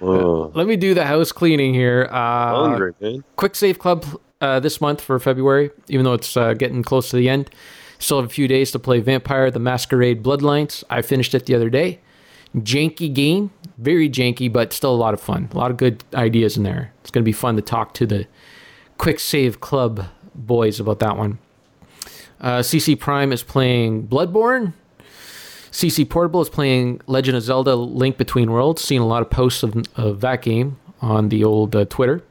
Oh,
Let me do the house cleaning here. Uh,
hungry, man.
Quick Save Club uh, this month for February, even though it's uh, getting close to the end. Still have a few days to play Vampire the Masquerade Bloodlines. I finished it the other day. Janky game, very janky, but still a lot of fun. A lot of good ideas in there. It's going to be fun to talk to the Quick Save Club boys about that one. Uh, CC Prime is playing Bloodborne. CC Portable is playing Legend of Zelda Link Between Worlds. Seen a lot of posts of, of that game on the old uh, Twitter.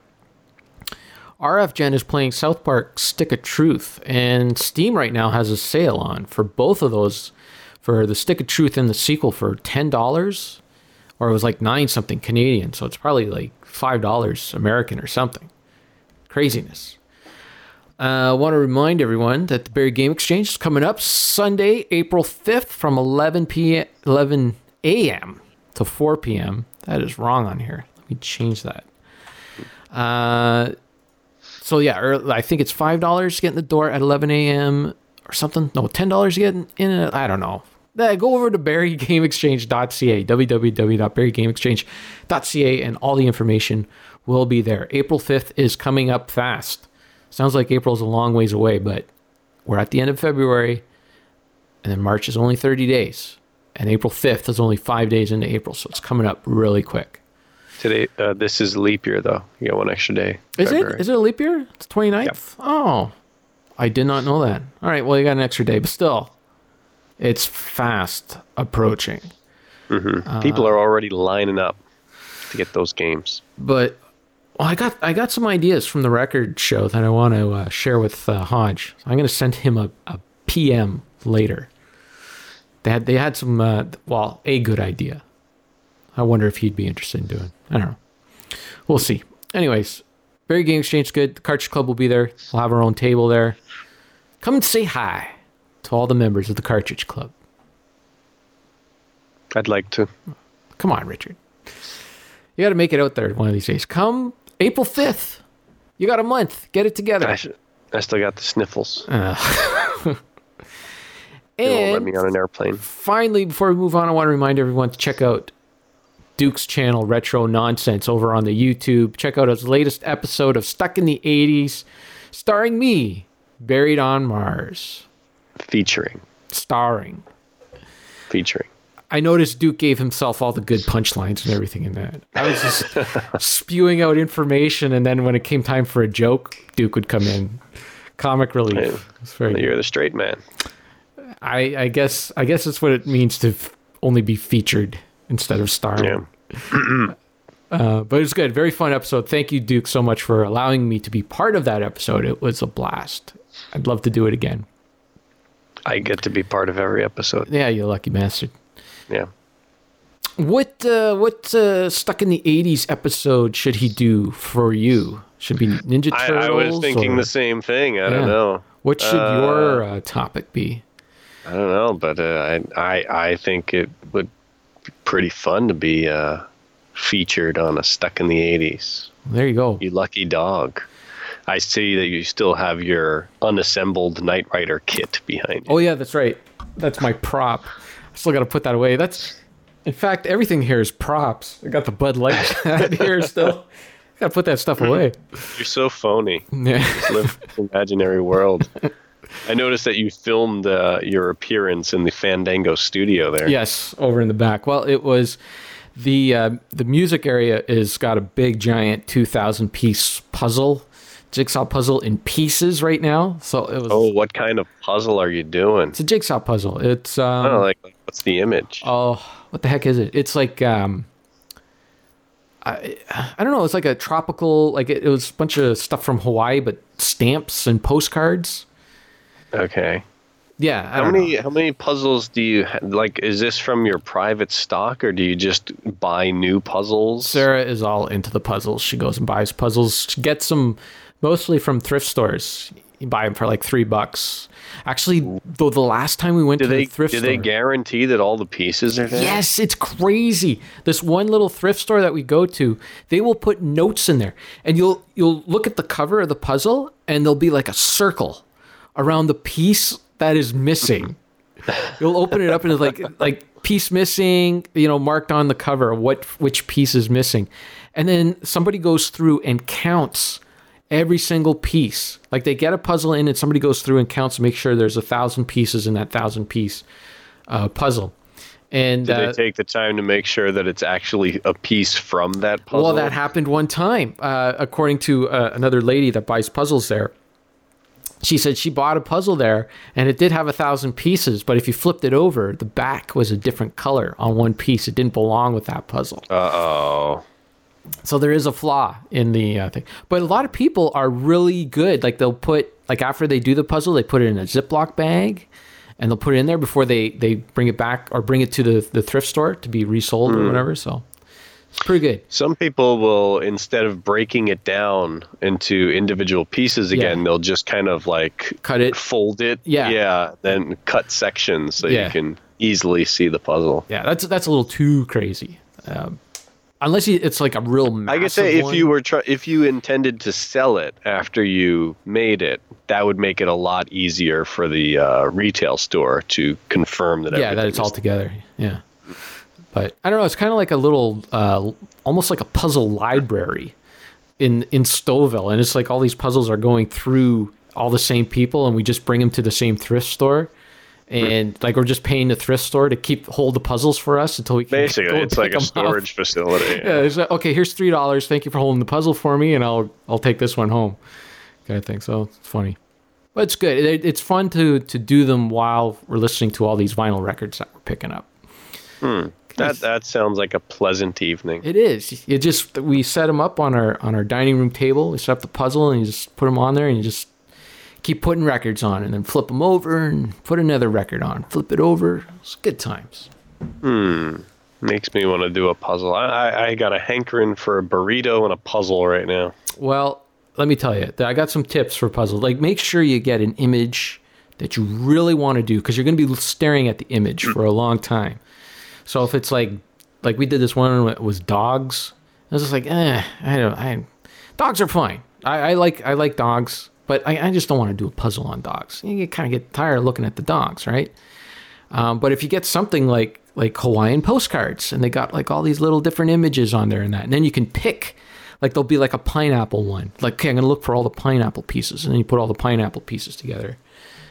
RF Gen is playing South Park Stick of Truth, and Steam right now has a sale on for both of those for the Stick of Truth and the sequel for $10, or it was like nine something Canadian, so it's probably like $5 American or something. Craziness. I uh, want to remind everyone that the Barrie Game Exchange is coming up Sunday, April 5th from 11 p.m. 11 a.m. to 4 p.m. That is wrong on here. Let me change that. Uh, so yeah, or I think it's five dollars to get in the door at 11 a.m. or something. No, ten dollars to get in. in. I don't know. Go over to barriegameexchange.ca, www.barriegameexchange.ca, and all the information will be there. April 5th is coming up fast. Sounds like April's a long ways away, but we're at the end of February, and then March is only 30 days, and April 5th is only five days into April, so it's coming up really quick.
Today, uh, this is leap year though. You get one extra day.
Is
February.
it? Is it a leap year? It's 29th?
Yep.
Oh, I did not know that. All right, well, you got an extra day, but still, it's fast approaching.
People are already lining up to get those games.
But well, I got I got some ideas from the record show that I want to uh, share with uh, Hodge. I'm going to send him a, a PM later. They had they had some uh, well a good idea. I wonder if he'd be interested in doing. I don't know. We'll see. Anyways, Barrie Game Exchange is good. The Cartridge Club will be there. We'll have our own table there. Come and say hi to all the members of the Cartridge Club.
I'd like to.
Come on, Richard. You got to make it out there one of these days. Come April 5th. You got a month. Get it together.
I, should, I still got the sniffles.
Uh,
They won't let me on an airplane.
finally, before we move on, I want to remind everyone to check out Duke's channel, Retro Nonsense, over on the YouTube. Check out his latest episode of Stuck in the 80s, starring me, Buried on Mars.
Featuring.
Starring.
Featuring.
I noticed Duke gave himself all the good punchlines and everything in that. I was just spewing out information, and then when it came time for a joke, Duke would come in. Comic relief. It's very good.
You're the straight man.
I, I guess I guess that's what it means to f- only be featured instead of starring.
Yeah.
Uh, but it's good, very fun episode. Thank you, Duke, so much for allowing me to be part of that episode. It was a blast. I'd love to do it again.
I get to be part of every episode.
Yeah, you lucky bastard.
Yeah.
What uh, what uh, stuck in the '80s episode should he do for you? Should be Ninja
I,
Turtles.
I was thinking
or-
the same thing. I
Yeah.
don't know.
What should
Uh,
your uh, topic be?
I don't know, but uh, I, I I think it would pretty fun to be uh, featured on a Stuck in the '80s.
There you go.
You lucky dog. I see that you still have your unassembled Knight Rider kit behind you.
Oh yeah, that's right. That's my prop. I still got to put that away. That's, in fact, everything here is props. I got the Bud Light here still. Got to put that stuff away.
You're so phony.
Yeah.
Live imaginary world. I noticed that you filmed uh, your appearance in the Fandango studio there.
yes, over in the back. Well, it was the uh, the music area is got a big giant two thousand piece puzzle, jigsaw puzzle in pieces right now. So it was.
Oh, what kind of puzzle are you doing?
It's a jigsaw puzzle. It's um.
Oh, like what's the image?
Oh, what the heck is it? It's like um I I don't know, it's like a tropical like it, it was a bunch of stuff from Hawaii but stamps and postcards.
Okay.
Yeah, I
How many
know.
how many puzzles do you ha- like? Is this from your private stock, or do you just buy new puzzles?
Sarah is all into the puzzles. She goes and buys puzzles. She gets them mostly from thrift stores. You buy them for like three bucks. Actually, though, the last time we went
Do
to
they
the thrift
do
store, do
they guarantee that all the pieces are there?
Yes, it's crazy. This one little thrift store that we go to, they will put notes in there, and you'll you'll look at the cover of the puzzle, and there'll be like a circle around the piece that is missing. you'll open it up and it's like like piece missing, you know, marked on the cover what which piece is missing, and then somebody goes through and counts every single piece. Like they get a puzzle in, and somebody goes through and counts to make sure there's a thousand pieces in that thousand piece uh, puzzle. And
Do
uh,
they take the time to make sure that it's actually a piece from that puzzle?
Well, that happened one time, uh, according to uh, another lady that buys puzzles there. She said she bought a puzzle there and it did have a thousand pieces, but if you flipped it over, the back was a different color on one piece. It didn't belong with that puzzle.
Uh oh.
So there is a flaw in the uh, thing. But a lot of people are really good. Like they'll put, like after they do the puzzle, they put it in a Ziploc bag and they'll put it in there before they, they bring it back or bring it to the, the thrift store to be resold or whatever. So pretty good.
Some people will, instead of breaking it down into individual pieces again,
Yeah.
they'll just kind of like
Cut it.
fold it.
Yeah.
Yeah. Then cut sections so
Yeah.
you can easily see the puzzle.
Yeah, that's that's a little too crazy. Um, unless you, it's like a real massive
I could say if
one.
you were try- if you intended to sell it after you made it, that would make it a lot easier for the uh, retail store to confirm that.
yeah, that it's
is-
all together. Yeah, but I don't know. It's kind of like a little, uh, almost like a puzzle library in in Stouffville, and it's like all these puzzles are going through all the same people, and we just bring them to the same thrift store. And like we're just paying the thrift store to keep hold the puzzles for us until we can
Basically, it's like a
'em up.
storage facility.
Yeah, it's like, okay, here's three dollars. Thank you for holding the puzzle for me, and I'll I'll take this one home, kind of thing. So it's funny, but it's good. It, it's fun to to do them while we're listening to all these vinyl records that we're picking up.
That that sounds like a pleasant evening.
It is. It just we set them up on our on our dining room table. We set up the puzzle, and you just put them on there, and you just keep putting records on, and then flip them over, and put another record on. Flip it over. It's good times. Hmm.
Makes me want to do a puzzle. I, I I got a hankering for a burrito and a puzzle right now.
Well, let me tell you, I got some tips for puzzles. Like, make sure you get an image that you really want to do because you're going to be staring at the image for a long time. So if it's like, like we did this one that was dogs, I was just like, eh, I don't, I, dogs are fine. I, I like, I like dogs, but I, I just don't want to do a puzzle on dogs. You kind of get tired of looking at the dogs, right? Um, but if you get something like like Hawaiian postcards, and they got like all these little different images on there and that, and then you can pick, like there'll be like a pineapple one. Like, okay, I'm gonna look for all the pineapple pieces, and then you put all the pineapple pieces together,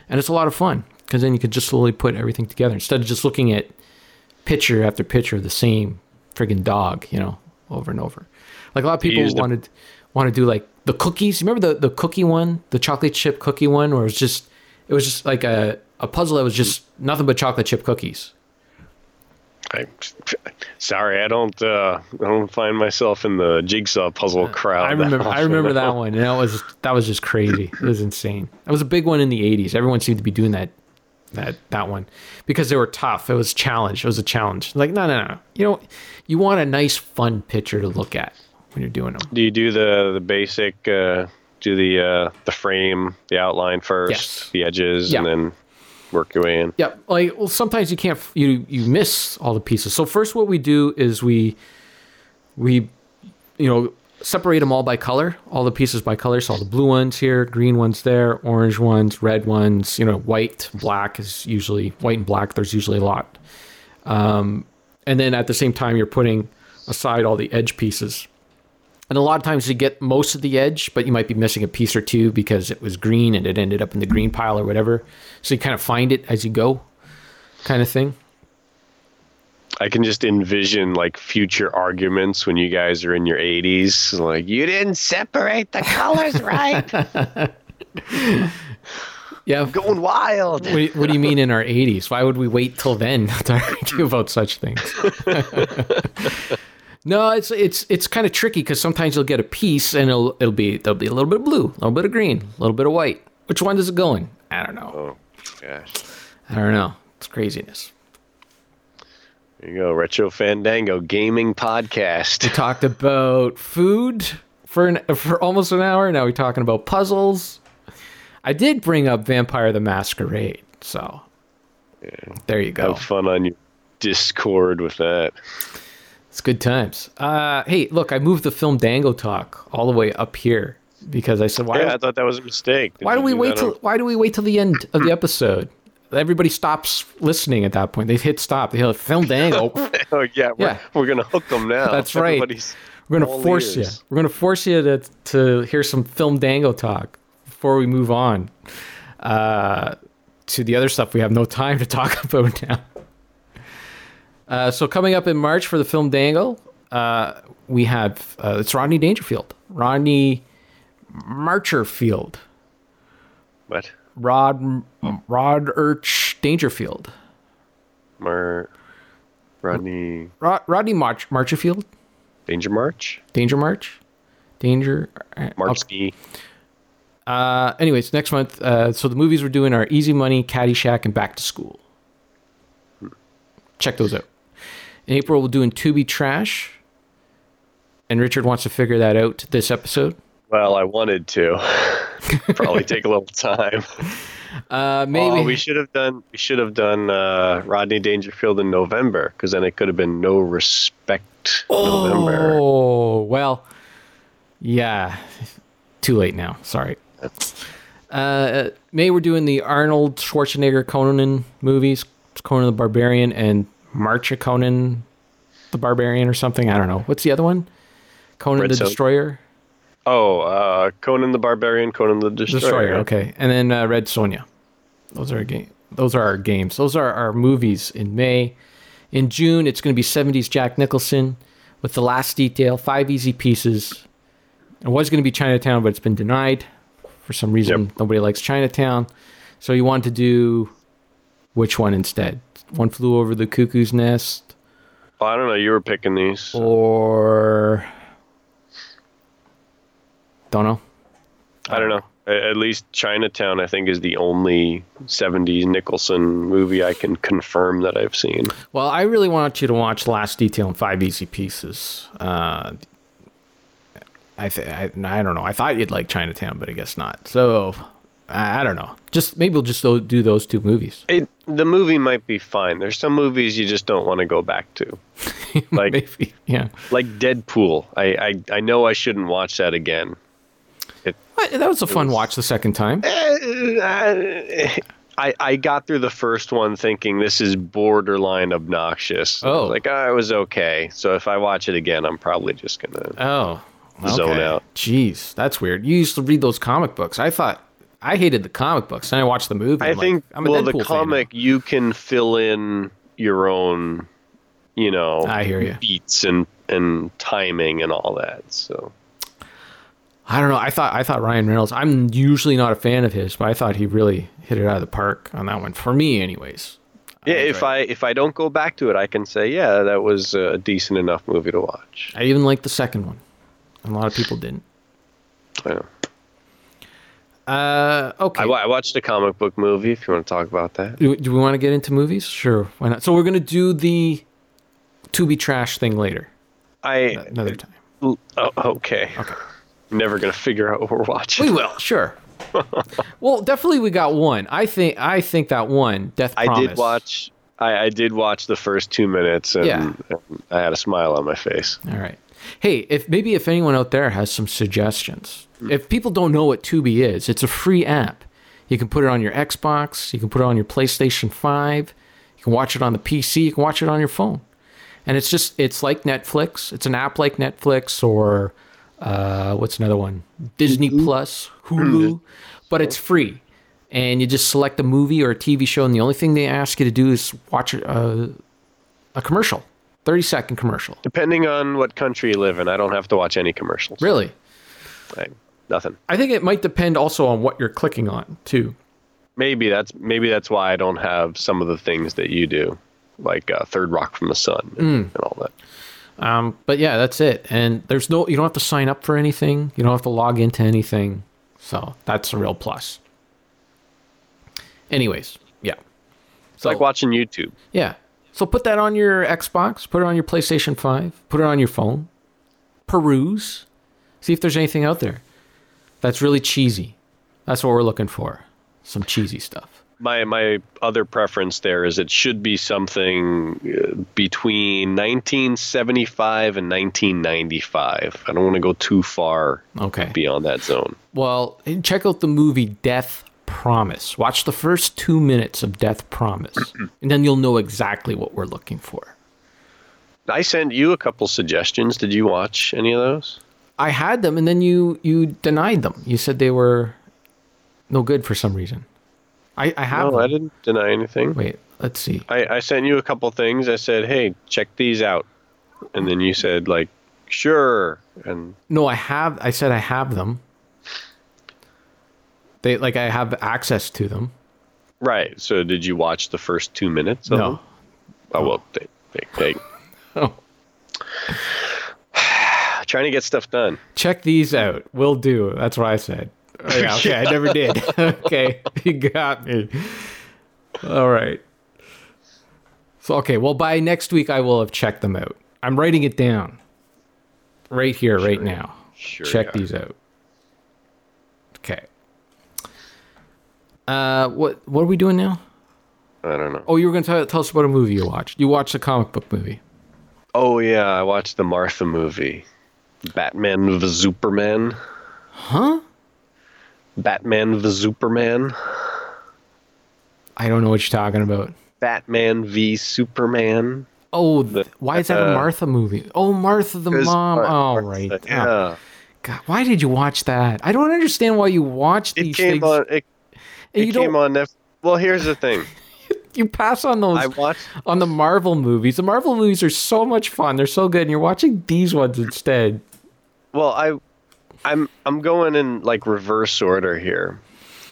and it's a lot of fun because then you can just slowly put everything together instead of just looking at picture after picture of the same friggin' dog, you know, over and over. Like a lot of people wanted want to do like the cookies. Remember the the cookie one, the chocolate chip cookie one, where it was just it was just like a a puzzle that was just nothing but chocolate chip cookies.
I'm sorry, I don't. Uh, I don't find myself in the jigsaw puzzle crowd.
I remember I remember that one, and that was that was just crazy. It was insane. That was a big one in the '80s. Everyone seemed to be doing that that that one because they were tough. It was a challenge. It was a challenge. Like no no no. You know, you want a nice fun picture to look at when you're doing them.
Do you do the the basic? Uh, do the uh, the frame, the outline first,
Yes.
the edges,
Yeah.
and then work your way in.
Yeah, like well, sometimes you can't you you miss all the pieces. So first, what we do is we we you know separate them all by color, all the pieces by color. So all the blue ones here, green ones there, orange ones, red ones. You know, white, black is usually white and black. There's usually a lot. Um, and then at the same time, you're putting aside all the edge pieces. And a lot of times you get most of the edge, but you might be missing a piece or two because it was green and it ended up in the green pile or whatever. So you kind of find it as you go, kind of thing.
I can just envision like future arguments when you guys are in your 80s. Like, you didn't separate the colors right.
Yeah.
I'm Going wild.
What do, you, what do you mean in our 80s? Why would we wait till then to argue about such things? no, it's it's it's kind of tricky because sometimes you'll get a piece and it'll it'll be there'll be a little bit of blue, a little bit of green, a little bit of white. Which one does it go in? I don't know.
Oh, gosh.
I don't know. It's craziness.
There you go. Retro Fandango Gaming Podcast.
We talked about food for an, for almost an hour. Now we're talking about puzzles. I did bring up Vampire the Masquerade, so there you go.
Have fun on your Discord with that.
It's good times. Uh, hey, look, I moved the film Dango talk all the way up here because I said, why?
Yeah, I thought that was a mistake. Did
why do we
do
wait till?
on-
Why do we wait till the end of the episode? Everybody stops listening at that point. They've hit stop. They hit film Dango.
Oh yeah, we're,
Yeah.
we're gonna hook them now.
That's right.
Everybody's
We're gonna force you. We're gonna force you to to hear some film Dango talk before we move on uh, to the other stuff we have no time to talk about now. Uh, so coming up in March for the film Dangle, uh, we have uh, it's Rodney Dangerfield, Rodney Marcherfield,
What?
Rod Rod Urch Dangerfield,
Mar Rodney
Rod, Rodney March Marcherfield,
Danger March?
Danger March, Danger uh,
March D.
Uh, anyways, next month. Uh, so the movies we're doing are Easy Money, Caddyshack, and Back to School. Check those out. In April, we're doing Tubi Trash, and Richard wants to figure that out this episode.
Well, I wanted to. Probably take a little time.
Uh, maybe
Oh, we should have done. We should have done uh, Rodney Dangerfield in November, because then it could have been No Respect November.
Oh well, yeah. Too late now. Sorry. Uh, May we're doing the Arnold Schwarzenegger Conan movies, Conan the Barbarian and March of Conan the Barbarian or something. I don't know. What's the other one? Conan
Red
the
Zone.
Destroyer.
Oh, uh, Conan the Barbarian, Conan the Destroyer.
Destroyer. Okay, and then uh, Red Sonja. Those are game. Those are our games. Those are our movies in May. In June, it's going to be 70s Jack Nicholson with The Last Detail, five easy pieces. It was going to be Chinatown, but it's been denied for some reason.
Yep.
Nobody likes Chinatown, so you want to do which one instead? One flew over the cuckoo's nest,
Oh, I don't know. You were picking these.
or don't know.
I don't know. At least Chinatown, I think, is the only 70s Nicholson movie I can confirm that I've seen.
Well, I really want you to watch Last Detail and Five Easy Pieces. Uh, I, th- I I don't know. I thought you'd like Chinatown, but I guess not. So I, I don't know. Just maybe we'll just do those two movies.
It, the movie might be fine. There's some movies you just don't want to go back to. Like
maybe, yeah.
like Deadpool. I, I, I know I shouldn't watch that again.
That was a fun watch the second time.
Eh, I, I got through the first one thinking this is borderline obnoxious. I was
Oh.
like "Ah, I was okay. So if I watch it again, I'm probably just gonna.
Oh,
Zone out.
Jeez, that's weird. You used to read those comic books. I thought I hated the comic books. Then I watched the movie.
I
I'm like,
think
I'm a
well,
Deadpool
the comic you can fill in your own, you know,
I hear you.
beats and and timing and all that. So
I don't know. I thought I thought Ryan Reynolds. I'm usually not a fan of his, but I thought he really hit it out of the park on that one. For me, anyways.
yeah, if I if I don't go back to it, I can say yeah, that was a decent enough movie to watch.
I even liked the second one. A lot of people didn't.
I know.
Uh, okay.
I, I watched a comic book movie. If you want to talk about that,
do, do we want to get into movies? Sure. Why not? So we're gonna do the Tubi trash thing later,
I
another time.
oh, okay. Okay. Never gonna figure out what we're watching.
We will. Sure. well, definitely we got one. I think. I think that one. Death.
I
Promise.
did watch. I, I did watch the first two minutes, and,
Yeah.
and I had a smile on my face.
All right. Hey, if maybe if anyone out there has some suggestions, hmm. if people don't know what Tubi is, it's a free app. You can put it on your Xbox, you can put it on your PlayStation 5, you can watch it on the PC, you can watch it on your phone. And it's just it's like Netflix. It's an app like Netflix or uh, what's another one? Disney Plus, Hulu, but it's free. And you just select a movie or a TV show, and the only thing they ask you to do is watch a, a commercial, 30 second commercial.
Depending on what country you live in, I don't have to watch any commercials.
Really?
I, nothing.
I think it might depend also on what you're clicking on too.
Maybe that's maybe that's why I don't have some of the things that you do, like uh, Third Rock from the Sun and, and all that.
Um, but yeah, that's it. And there's no, you don't have to sign up for anything. You don't have to log into anything. So that's a real plus. Anyways, yeah.
It's like watching YouTube.
Yeah. So put that on your Xbox, put it on your PlayStation 5, put it on your phone, peruse, see if there's anything out there that's really cheesy. That's what we're looking for. Some cheesy stuff.
My my other preference there is it should be something uh, between 1975 and 1995. I don't want to go too far
Okay.
beyond that zone.
Well, check out the movie Death Promise. Watch the first two minutes of Death Promise, and then you'll know exactly what we're looking for.
I sent you a couple suggestions. Did you watch any of those?
I had them, and then you you denied them. You said they were no good for some reason. I I have.
No. I didn't deny anything.
Wait, let's see.
I, I sent you a couple things. I said, "Hey, check these out," and then you said, "Like, sure." And
No, I have. I said I have them. They like I have access to them.
right. So, did you watch the first two minutes? Of
No.
them? Oh well. They, they, they,
Oh.
trying to get stuff done.
Check these out. Will do. That's what I said. Oh, yeah, okay, I never did. okay, you got me. All right. So okay, well by next week I will have checked them out. I'm writing it down. Right here, right now.
Sure.
Check
yeah.
these out. Okay. Uh, what what are we doing now?
I don't know.
Oh, you were going to tell, tell us about a movie you watched. You watched a comic book movie.
Oh yeah, I watched the Martha movie, Batman v Superman.
Huh?
Batman v Superman.
I don't know what you're talking about.
Batman v Superman.
Oh, th- why is that a
uh,
Martha movie? Oh, Martha the mom.
Mar-
oh, right. Oh,
Yeah.
God, why did you watch that? I don't understand why you watch
It
these
came
things.
on. It, it
you
came on Netflix. Well, here's the thing.
You pass on those
I watched.
on the Marvel movies. The Marvel movies are so much fun. They're so good, and you're watching these ones instead.
Well, I, I'm I'm going in like reverse order here.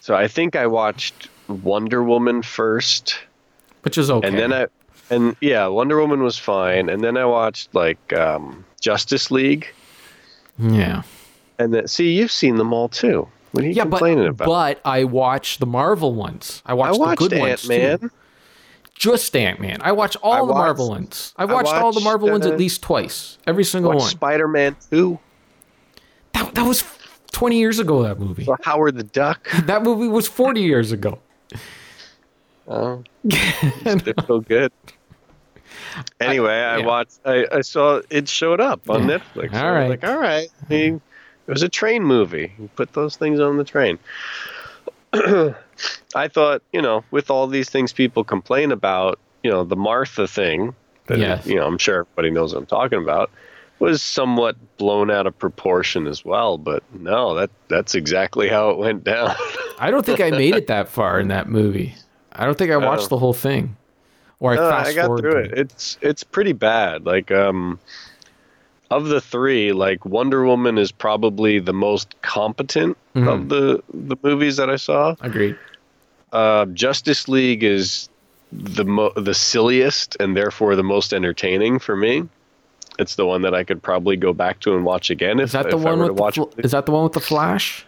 So I think I watched Wonder Woman first,
Which is okay.
and then I, and yeah, Wonder Woman was fine, and then I watched like um, Justice League,
yeah,
and then see you've seen them all too. What are you
yeah, but
complaining about?
but I watched the Marvel ones. I
I
watched,
watched
the good
Ant
ones
Man.
too. Just Ant Man. I watched all
I
the Marvel ones. I
I
watched, all the
watched,
Marvel ones
uh,
at least twice. Every single
Watched
one.
Spider Man Two.
That, that was 20 years ago. That movie.
Howard the Duck.
That movie was 40 years ago.
Oh, they're so good. Anyway, I,
yeah.
watched. I, I saw it showed up on
Yeah.
Netflix.
All
I
right.
like all right. He, it was a train movie. You put those things on the train. I thought, you know, with all these things people complain about, you know, the Martha thing, that,
Yes.
you know, I'm sure everybody knows what I'm talking about, was somewhat blown out of proportion as well. But no, that that's exactly how it went down.
I don't think I made it that far in that movie. I don't think I watched
Oh.
the whole thing. Or I
No,
fast
I got through
to
it. It's it's pretty bad. Like um of the three, like Wonder Woman is probably the most competent
Mhm.
of the the movies that I saw.
Agreed.
Uh, Justice League is the mo- the silliest and therefore the most entertaining for me. It's the one that I could probably go back to and watch again if,
Is that the
if
one with the fl- Is that the one with the Flash?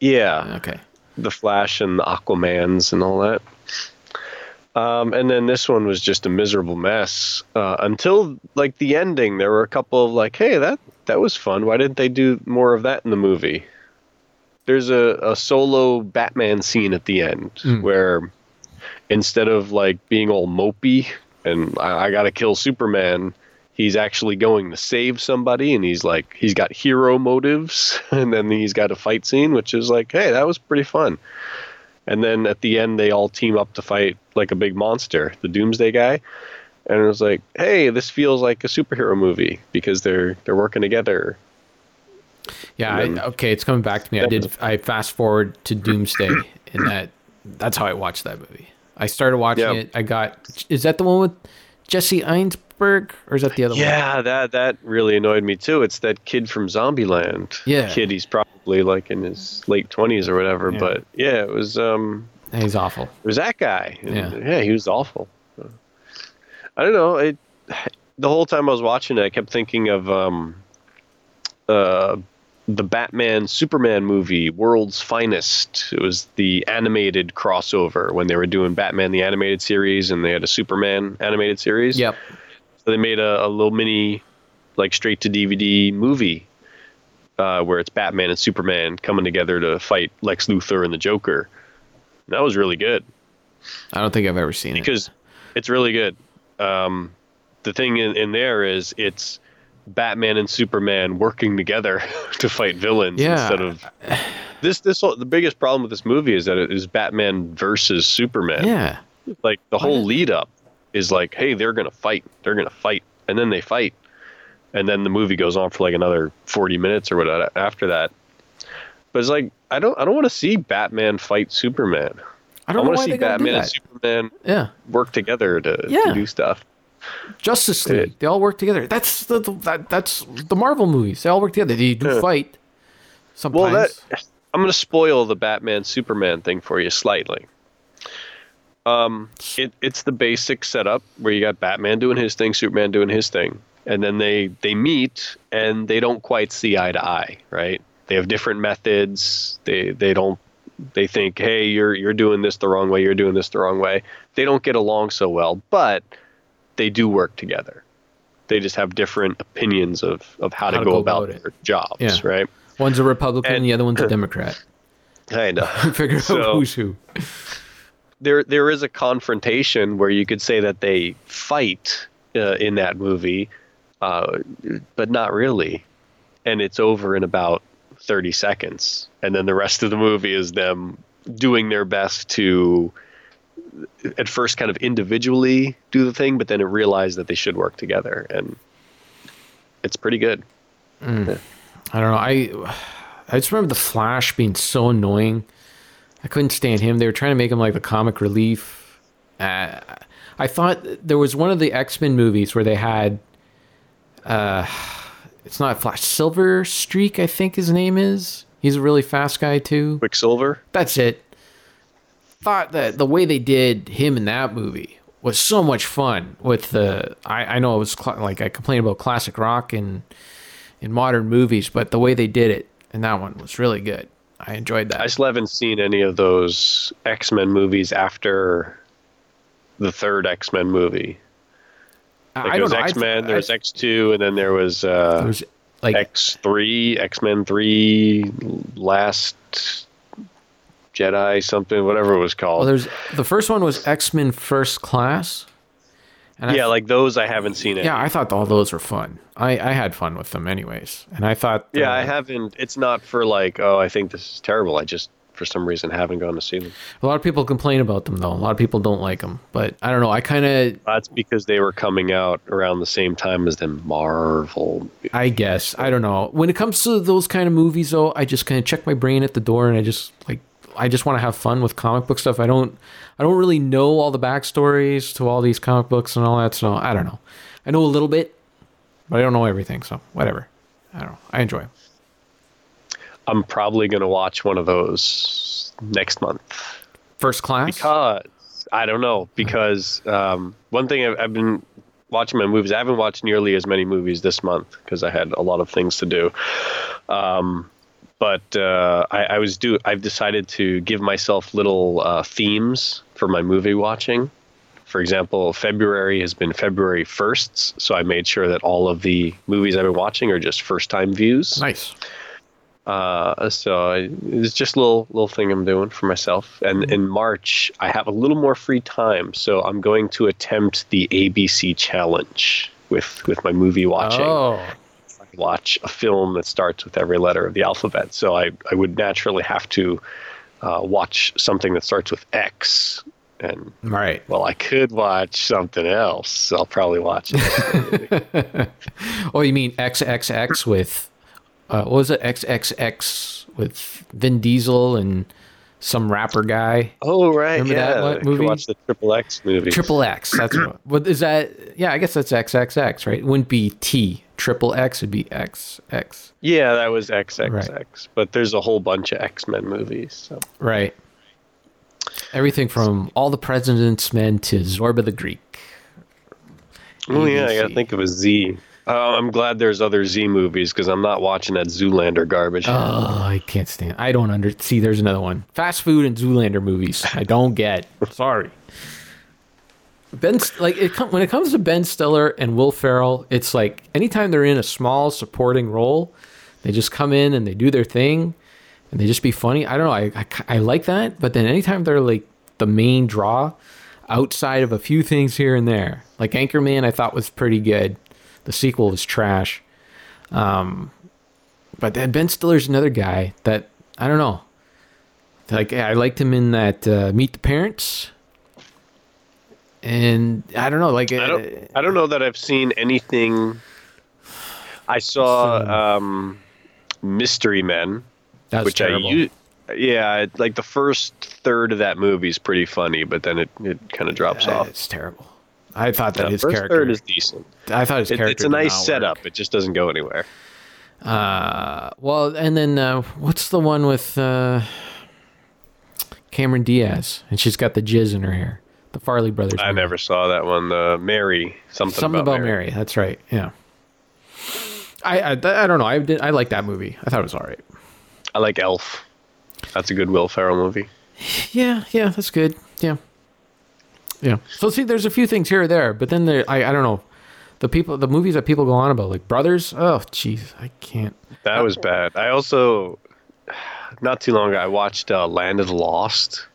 yeah,
Okay.
the Flash and the Aquamans and all that. Um, and then this one was just a miserable mess uh, until like the ending. There were a couple of like, hey, that that was fun. Why didn't they do more of that in the movie? There's a, a solo Batman scene at the end
Mm.
where instead of like being all mopey and I, I got to kill Superman, he's actually going to save somebody and he's like he's got hero motives and then he's got a fight scene which is like hey that was pretty fun and then at the end they all team up to fight like a big monster the doomsday guy and it was like hey this feels like a superhero movie because they're they're working together
Yeah. I, okay, it's coming back to me. I did. I fast forward to Doomsday, and that that's how I watched that movie. I started watching
Yeah.
it. I got. Is that the one with Jesse Eisenberg, or is that the other one?
yeah that that really annoyed me too it's that kid from zombieland
Yeah.
kid he's probably like in his late 20s or whatever
Yeah.
but yeah it was um
He's awful.
It was that guy.
Yeah.
yeah, he was awful. I don't know. It the whole time I was watching it, I kept thinking of um, uh, the Batman Superman movie, World's Finest. It was the animated crossover when they were doing Batman the animated series, and they had a Superman animated series.
Yep.
So they made a, a little mini, like straight to DVD movie uh, where it's Batman and Superman coming together to fight Lex Luthor and the Joker. That was really good
I don't think I've ever seen it.
because it's really good. Um, the thing in, in there is it's Batman and Superman working together to fight villains
Yeah.
instead of this. This whole, the biggest problem with this movie is that it is Batman versus Superman.
Yeah.
Like the whole lead up is like, hey, they're gonna fight, they're gonna fight, and then they fight, and then the movie goes on for like another forty minutes or whatever after that. But it's like I don't I don't want to see Batman fight Superman.
I don't
want to see
they gotta do
Batman and. Superman
Yeah.
work together to,
Yeah.
to do stuff.
Justice League. They all work together. That's the, the that, that's the Marvel movies. They all work together. They do
Yeah.
fight. Sometimes.
Well, that I'm going to spoil the Batman Superman thing for you slightly. Um, it, it's the basic setup where you got Batman doing his thing, Superman doing his thing, and then they they meet and they don't quite see eye to eye, right? They have different methods. They they don't they think, hey, you're you're doing this the wrong way, you're doing this the wrong way. They don't get along so well, but they do work together. They just have different opinions of, of how, to, go, about,
it.
their jobs,
Yeah.
right?
One's a Republican,
And-
the other one's a Democrat.
Kind of.
Figure out who's who.
There there is a confrontation where you could say that they fight uh, in that movie, uh, but not really, and it's over in about thirty seconds, and then the rest of the movie is them doing their best to at first kind of individually do the thing but then realize that they should work together. And it's pretty good.
I don't know. I I just remember the Flash being so annoying. I couldn't stand him. They were trying to make him like the comic relief. Uh, I thought there was one of the X Men movies where they had, uh, it's not Flash, Silver Streak. I think his name is. He's a really fast guy too.
quicksilver
That's it. Thought that the way they did him in that movie was so much fun. With the, I, I know it was cl- like I complain about classic rock and in modern movies, but the way they did it in that one was really good. I enjoyed that.
I still haven't seen any of those X Men movies after the third X Men movie. Like
I
there was
don't know. I-
X Men, there was X Two, and then there was
there
uh,
was like
X Three, X Men Three, Last Jedi, something, whatever it was
well,
called.
there's the first one was X Men First Class. And I
yeah, like those I haven't seen it.
yeah, I thought all those were fun. I, I had fun with them anyways, and I thought
yeah,
uh,
I haven't. It's not for like, oh, I think this is terrible. I just for some reason haven't gone to see them.
A lot of people complain about them though. A lot of people don't like them, but I don't know. I kind of
That's because they were coming out around the same time as the Marvel.
I guess I don't know. When it comes to those kind of movies, though, I just kind of check my brain at the door, and I just like I just want to have fun with comic book stuff. I don't I don't really know all the backstories to all these comic books and all that. So I don't know. I know a little bit, but I don't know everything. So whatever. I don't know. I enjoy.
I'm probably going to watch one of those next month.
First class.
Because I don't know. Because um, one thing I've, I've been watching my movies. I haven't watched nearly as many movies this month because I had a lot of things to do. Um, but uh, I, I was do. I've decided to give myself little uh, themes for my movie watching. For example, February has been February firsts, so I made sure that all of the movies I've been watching are just first time views.
nice.
Uh, so I, it's just a little little thing I'm doing for myself. And in March, I have a little more free time, so I'm going to attempt the ABC challenge with with my movie watching.
Oh,
Watch a film that starts with every letter of the alphabet. So I I would naturally have to uh, watch something that starts with X. And
right.
well, I could watch something else. I'll probably watch it.
Oh, you mean XXX with uh, what was it? XXX with Vin Diesel and some rapper guy.
oh right,
Remember
yeah. could
movie?
watch the Triple X movie.
Triple X. That's what. What is that? Yeah, I guess that's XXX, right? It wouldn't be T. Triple X. It'd be XX.
Yeah, that was XXX. But there's a whole bunch of X Men movies. So.
Right. Everything from All the President's Men to Zorba the Greek.
Oh yeah, I gotta think of a Z. Uh, I'm glad there's other Z movies because I'm not watching that Zoolander garbage.
Oh, I can't stand. I don't under. See, there's another one. Fast food and Zoolander movies. I don't get. Sorry. Ben, like it com- when it comes to Ben Stiller and Will Ferrell, it's like anytime they're in a small supporting role, They just come in and they do their thing, and they just be funny. I don't know. I I, I like that, but then anytime they're like the main draw, outside of a few things here and there, like Anchorman, I thought was pretty good. The sequel was trash. Um, but then Ben Stiller's another guy that I don't know. Like I liked him in that uh, Meet the Parents, and I don't know. Like
I don't. I don't know that I've seen anything. I saw um, Mystery Men,
That's
which
terrible.
I u- yeah, like the first third of that movie is pretty funny, but then it, it kind of drops
Uh,
off.
It's terrible. I thought that
The
his
first
character.
third is decent.
I thought his
It,
character.
it's a nice setup.
work.
It just doesn't go anywhere.
Uh, well, and then uh, what's the one with uh, Cameron Diaz, and she's got the jizz in her hair. The Farrelly brothers.
I
movie.
never saw that one. Uh, Mary something,
Something about, Mary. That's right. Yeah. I, I I don't know. I did. I like that movie. I thought it was all right.
I like Elf. That's a good Will Ferrell movie.
Yeah, yeah, that's good. Yeah, yeah. So see, there's a few things here or there, but then there, I, I don't know, the people, the movies that people go on about, like Brothers. Oh, jeez, I can't.
That was bad. I also, not too long ago, I watched uh, Land of the Lost.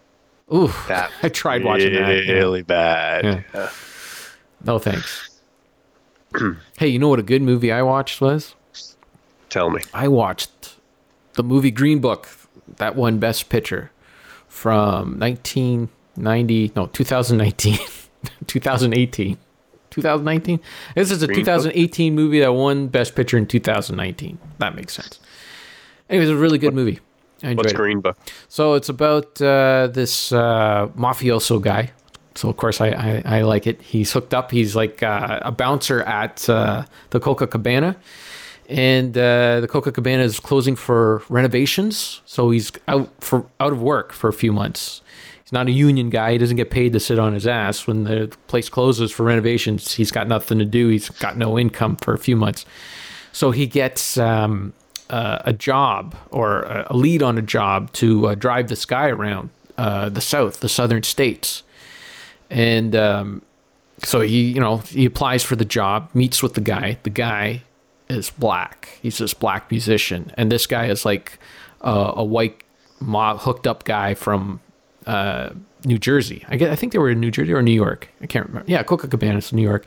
Ooh,
That
I tried watching that. yeah.
Really bad.
Yeah.
Uh,
No thanks. hey, you know what a good movie I watched was?
tell me.
I watched the movie Green Book, that won Best Picture from 1990, no, 2019, 2018, 2019. This is a
Green Book?
2018 movie that won Best Picture in 2019. That makes sense. Anyways, a really good movie.
What's
it.
Green Book?
So it's about uh, this uh, mafioso guy. So of course I, I, I like it. He's hooked up. He's like uh, a bouncer at uh, the Copacabana, and uh, the Copacabana is closing for renovations. So he's out for out of work for a few months. He's not a union guy. He doesn't get paid to sit on his ass when the place closes for renovations. He's got nothing to do. He's got no income for a few months. So he gets um, uh, a job or a lead on a job to uh, drive this guy around uh, the South, the Southern states. And um, so he, you know, he applies for the job, meets with the guy. The guy is black. He's this black musician, and this guy is like a white, mob hooked up guy from uh, New Jersey. I get, I think they were in New Jersey or New York. I can't remember. Yeah, Copacabana's New York.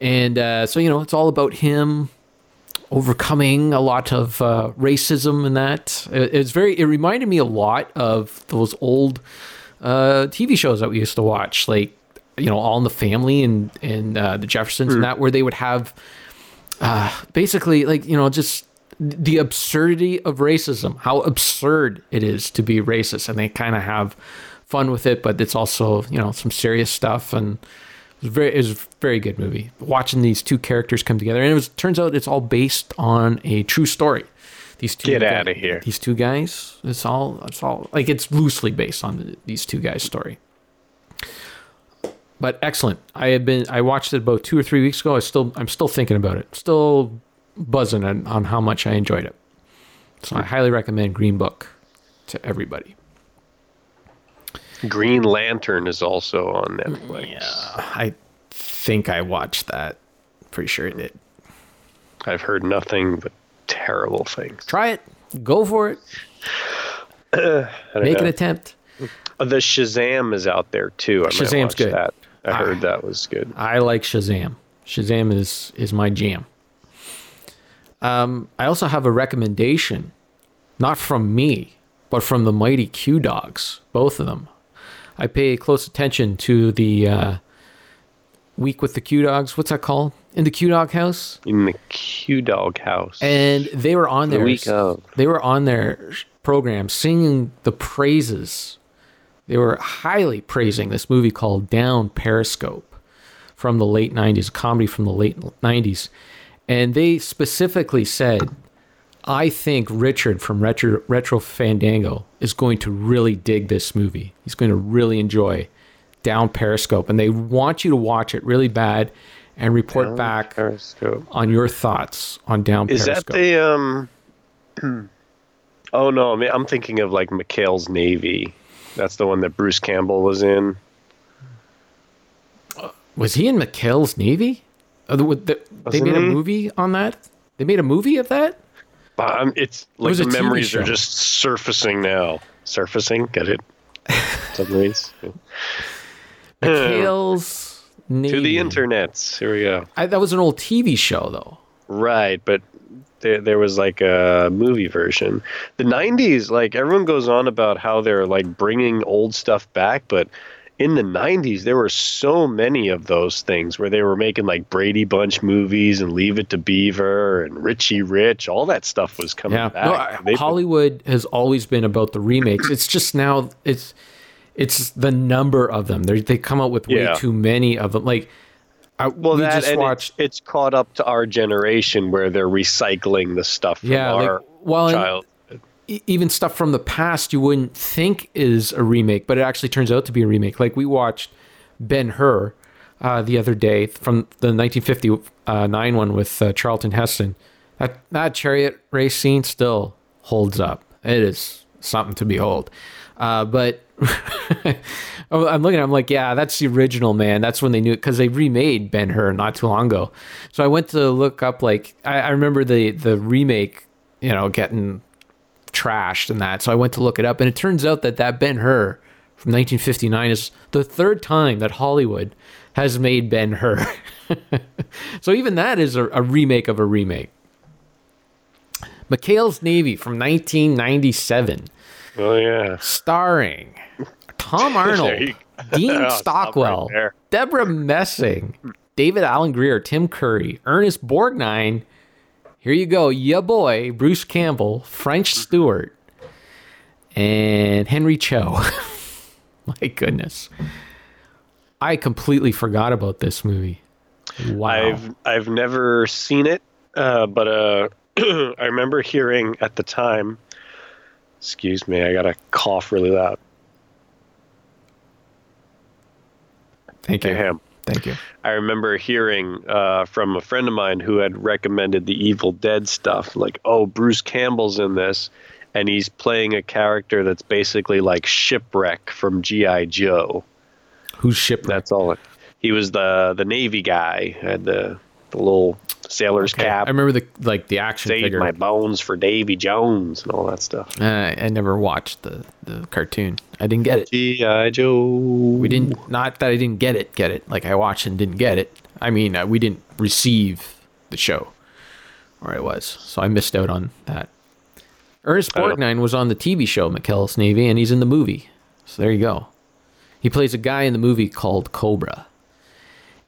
And uh, so you know, it's all about him overcoming a lot of uh, racism and that. It, it's very. It reminded me a lot of those old uh, TV shows that we used to watch, like you know, All in the Family and and uh, the Jeffersons and that, where they would have uh, basically like you know just the absurdity of racism, how absurd it is to be racist, and they kind of have fun with it, but it's also you know some serious stuff and. It was very, it was a very good movie. Watching these two characters come together, and it was turns out it's all based on a true story. These two
Get
guys-
outta here.
These two guys. It's all. It's all like it's loosely based on the, these two guys' story. But excellent. I have been. I watched it about two or three weeks ago. I still. I'm still thinking about it. Still buzzing on, on how much I enjoyed it. So I highly recommend Green Book to everybody.
Green Lantern is also on Netflix.
Yeah, I think I watched that. Pretty sure it did.
I've heard nothing but terrible things.
Try it. Go for it.
I
Make an attempt.
The Shazam is out there too. I
Shazam's good.
That. I heard that was good.
I like Shazam. Shazam is is my jam. Um, I also have a recommendation, not from me, but from the mighty Q Dogs, both of them. I pay close attention to the uh, week with the Q Dogs. What's that called? In the Q Dog House,
In the Q Dog house.
and they were on
The
their
week of.
they were on their program singing the praises. They were highly praising this movie called Down Periscope from the late 90s, a comedy from the late 90s. And they specifically said, I think Richard from Retro, Retro Fandango is going to really dig this movie. He's going to really enjoy Down Periscope. And they want you to watch it really bad and report back
Periscope.
on your thoughts on Down
Is
Periscope.
Is that the um? oh no, I mean, I'm thinking of like McHale's Navy. That's the one that Bruce Campbell was in.
Was he in McHale's Navy? Uh, the- the- they made a movie on that. They made a movie of that.
Um, it's like the memories are just surfacing now. Surfacing, get it? Submarines
McHale's
to the internets. Here we go.
I, that was an old TV show, though.
Right, but there, there was like a movie version. The 90s, like everyone goes on about how they're like bringing old stuff back, but in the 90s, there were so many of those things where they were making like Brady Bunch movies and Leave It to Beaver and Richie Rich. All that stuff was coming
Yeah,
back.
no, I-
They-
Hollywood has always been about the remakes. It's just now it's it's the number of them. They they come out with way
Yeah.
too many of them. Like, I,
well,
we
that
just
and
watched.
it's, it's caught up to our generation where they're recycling the stuff from
Yeah, like, well,
child.
Even stuff from the past you wouldn't think is a remake, but it actually turns out to be a remake. Like we watched Ben Hur uh, the other day from the 1959 one with uh, Charlton Heston. That that chariot race scene still holds up. It is something to behold. Uh, but I'm looking. I'm like, yeah, that's the original man. That's when they knew it because they remade Ben Hur not too long ago. So I went to look up. Like I, I remember the the remake. You know, getting trashed and that. So I went to look it up, and it turns out that that Ben Hur from 1959 is the third time that Hollywood has made Ben Hur. so even that is a, a remake of a remake. McHale's Navy from 1997,
Oh, yeah.
starring Tom Arnold, Dean
Oh,
Stockwell,
right.
Debra Messing, David Alan Grier, Tim Curry, Ernest Borgnine. Here you go, ya boy, Bruce Campbell, French Stewart, and Henry Cho. My goodness. I completely forgot about this movie. Wow.
I've I've never seen it, uh, but uh, I remember hearing at the time. Excuse me, I got to cough really loud.
Thank you.
Him.
Thank you.
I remember hearing uh, from a friend of mine who had recommended the Evil Dead stuff, like, "Oh, Bruce Campbell's in this, and he's playing a character that's basically like Shipwreck from GI Joe."
Who's shipwrecked?
That's all. It, he was the the Navy guy, had the the little sailor's
Okay,
cap.
I remember the like the action
Save
figure.
my bones for Davy Jones and all that stuff.
Uh, I never watched the the cartoon. I didn't get it.
G.I. Joe.
We didn't. Not that I didn't get it. Get it? Like I watched and didn't get it. I mean, uh, we didn't receive the show, or it was. So I missed out on that. Ernest Borgnine was on the TV show McHale's Navy, and he's in the movie. So there you go. He plays a guy in the movie called Cobra.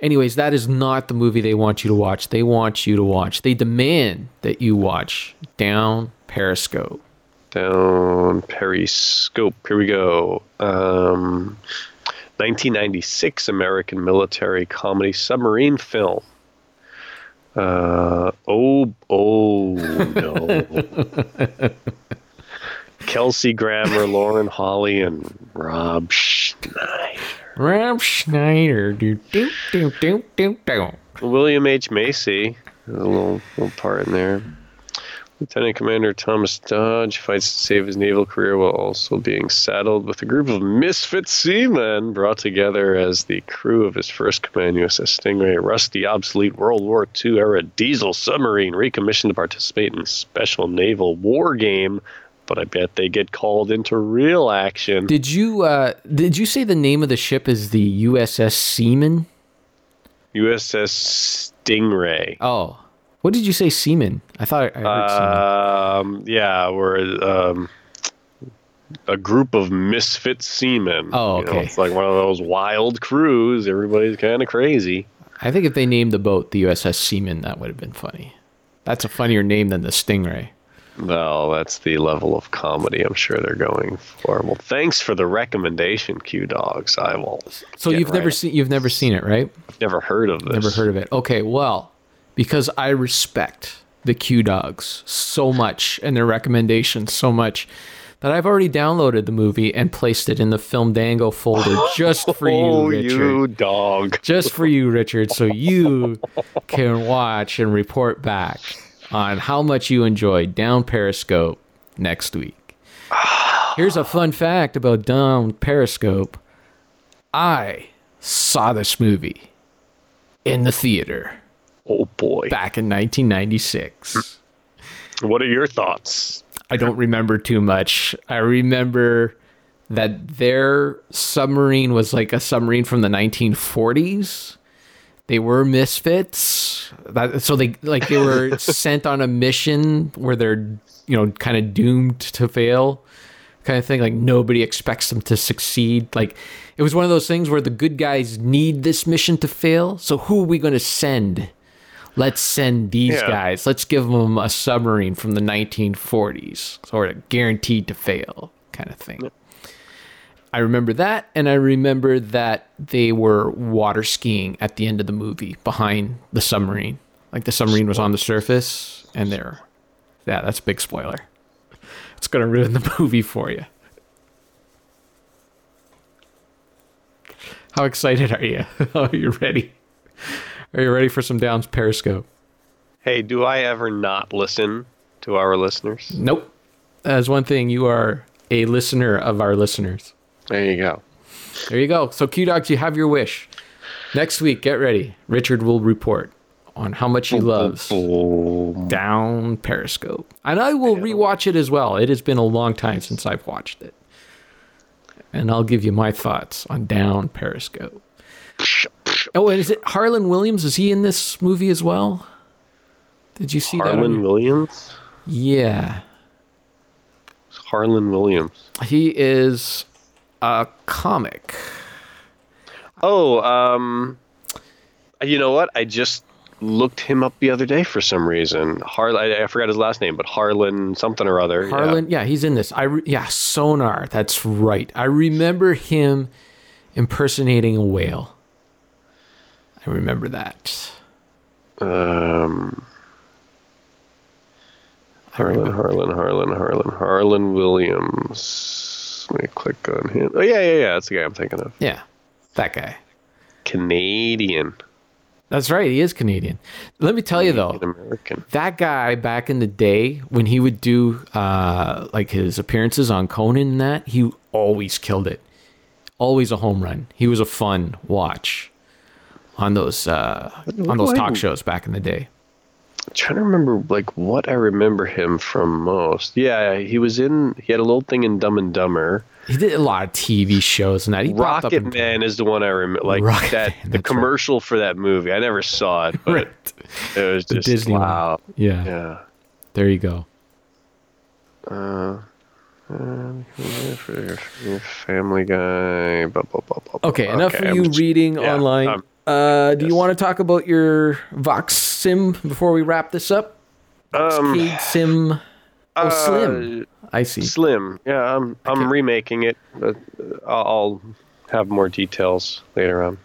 Anyways, that is not the movie they want you to watch. They want you to watch. They demand that you watch Down Periscope.
Down Periscope. Here we go. Um, 1996 American military comedy submarine film. Uh, oh, oh no. Kelsey Grammer, Lauren Holly, and Rob Schneider.
Rob Schneider. Do, do, do, do, do, do.
William H. Macy, a little, little part in there. Lieutenant Commander Thomas Dodge fights to save his naval career while also being saddled with a group of misfit seamen brought together as the crew of his first command USS Stingray, a rusty, obsolete World War II era diesel submarine recommissioned to participate in special naval war game. But I bet they get called into real action.
Did you uh did you say the name of the ship is the USS Seaman?
USS Stingray.
Oh. What did you say Seaman? I thought I heard Seaman.
Um, yeah, we're um, a group of misfit seamen.
Oh,
You know,
okay.
it's like one of those wild crews. Everybody's kind of crazy.
I think if they named the boat the USS Seaman, that would have been funny. That's a funnier name than the Stingray.
Well, that's the level of comedy I'm sure they're going for. Well, thanks for the recommendation, Q Dogs. I will.
So you've never seen you've never seen it, right?
I've never heard of this.
Never heard of it. Okay, well, because I respect the Q Dogs so much and their recommendations so much that I've already downloaded the movie and placed it in the Film Dango folder just for you,
Oh,
Richard.
you dog.
Just for you, Richard, so you can watch and report back on how much you enjoyed Down Periscope next week. Here's a fun fact about Down Periscope. I saw this movie in the theater
Oh boy.
back in 1996.
What are your thoughts?
I don't remember too much. I remember that their submarine was like a submarine from the 1940s. They were misfits. That, so they like they were sent on a mission where they're you know kind of doomed to fail, kind of thing. Like nobody expects them to succeed. Like it was one of those things where the good guys need this mission to fail. So who are we going to send? Let's send these
Yeah.
guys. Let's give them a submarine from the 1940s, sort of guaranteed to fail, kind of thing. I remember that, and I remember that they were water skiing at the end of the movie behind the submarine. Like the submarine was on the surface, and they're yeah, that's a big spoiler. It's gonna ruin the movie for you. How excited are you? Are you ready? Are you ready for some Downs Periscope?
Hey, do I ever not listen to our listeners?
Nope. As one thing, you are a listener of our listeners.
There you go.
There you go. So, Q Dogs, you have your wish. Next week, get ready. Richard will report on how much he loves Down Periscope. And I will rewatch it as well. It has been a long time since I've watched it. And I'll give you my thoughts on Down Periscope. Oh, and is it Harland Williams? Is he in this movie as well? Did you see that?
Harland
your-
Williams?
Yeah.
Harland Williams.
He is a comic.
Oh, um, you know what? I just looked him up the other day for some reason. Harland, I, I forgot his last name, but Harland something or other.
Harland, yeah, he's in this. I re- yeah, Sonar. That's right. I remember him impersonating a whale. I remember that.
Um,
Harland.
Harland, Harland, Harland, Harland Williams. Let me click on him. Oh yeah, yeah, yeah. That's the guy I'm thinking of.
Yeah, that guy.
Canadian,
That's right. He is Canadian. Let me tell you though,
American.
that guy back in the day when he would do uh, like his appearances on Conan and that, he always killed it. Always a home run. He was a fun watch on those uh, on those talk shows back in the day.
I'm trying to remember like what I remember him from most. Yeah, he was in. He had a little thing in Dumb and Dumber.
He did a lot of TV shows and that. He
Rocket Man is the one I remember. Like
Rocket
that,
Man,
the
that's right.
commercial for that movie. I never saw it, but
Right.
it was just
Disney
wow.
Yeah,
Yeah.
There you go.
Uh, Family Guy. Blah, blah, blah, blah, blah.
Okay, enough
Okay,
of you
just-
reading
yeah,
online.
I'm-
uh, do you want to talk about your Vox Sim before we wrap this up?
Um,
Voxcade Sim. Oh,
uh,
Slim. I see.
Slim. Yeah, I'm I'm remaking it, but uh, I'll, I'll have more details later on.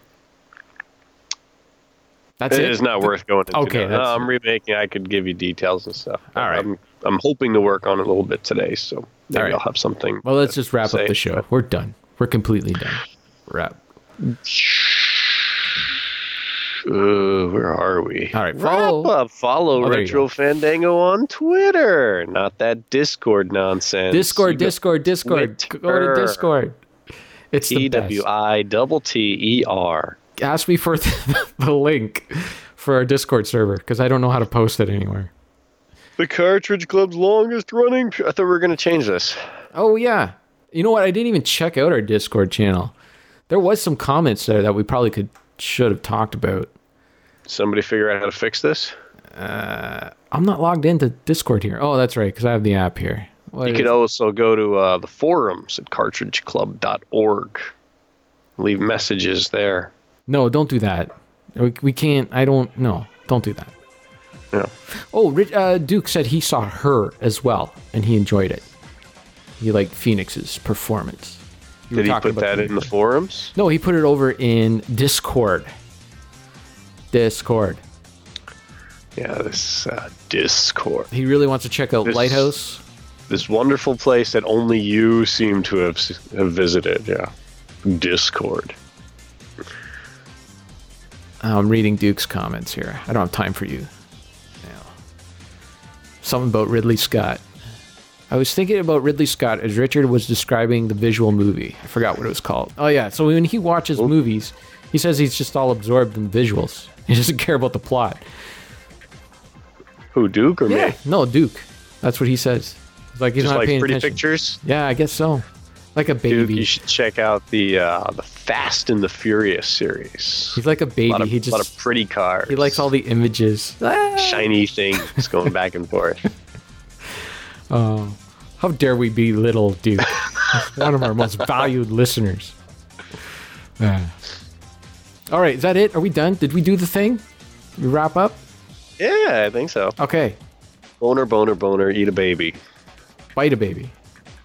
That's
It
it.
is not worth going into.
Okay,
now.
that's-
No, I'm remaking. I could give you details and stuff.
All right.
I'm I'm hoping to work on it a little bit today, so maybe
All right.
I'll have something.
Well, let's just wrap
say,
up the show. We're done. We're completely done. Wrap.
Uh, where are we?
All right,
Wrap
follow-
up. Follow
Oh,
Retro. Fandango on Twitter. Not that Discord nonsense.
Discord,
You go
Discord, Discord. Go to Discord. It's the
T
best.
Double T E R.
Ask me for the, the link for our Discord server because I don't know how to post it anywhere.
The Cartridge Club's longest running. I thought we were going to change this.
Oh yeah. You know what? I didn't even check out our Discord channel. There was some comments there that we probably could should have talked about.
Somebody figure out how to fix this.
I'm not logged into Discord here. Oh, that's right, because I have the app here. What
You could also go to uh, the forums at cartridgeclub.org. Leave messages there.
no, don't do that. We, we can't. I don't. No, don't do that.
Yeah.
Oh, Rich, uh, Duke said he saw her as well, and he enjoyed it. He liked Phoenix's performance. You were
Did he put
about
that in the forums?
No, he put it over in Discord. Discord.
Yeah, this uh, Discord.
He really wants to check out
This-
Lighthouse.
This wonderful place that only you seem to have, have visited. Yeah. Discord.
Oh, I'm reading Duke's comments here. I don't have time for you. now. Something about Ridley Scott. I was thinking about Ridley Scott as Richard was describing the visual movie. I forgot what it was called. Oh yeah, so when he watches movies, he says he's just all absorbed in visuals. He doesn't care about the plot.
Who, Duke or me?
No, Duke. That's what he says. It's like he's
Just
not
like
paying
pretty
attention.
pictures.
Yeah, I guess so. Like a baby.
you should check out the uh, the Fast and the Furious series.
He's like a
a
baby.
lot of,
he
lot of
just
pretty cars.
he likes all the images. Ah!
shiny things going back and forth.
Oh, how dare we belittle Duke, one of our most valued listeners. All right, is that it? Are we done? Did we do the thing? We wrap up?
Yeah, I think so.
Okay,
Boner, boner, boner. Eat a baby.
bite a baby.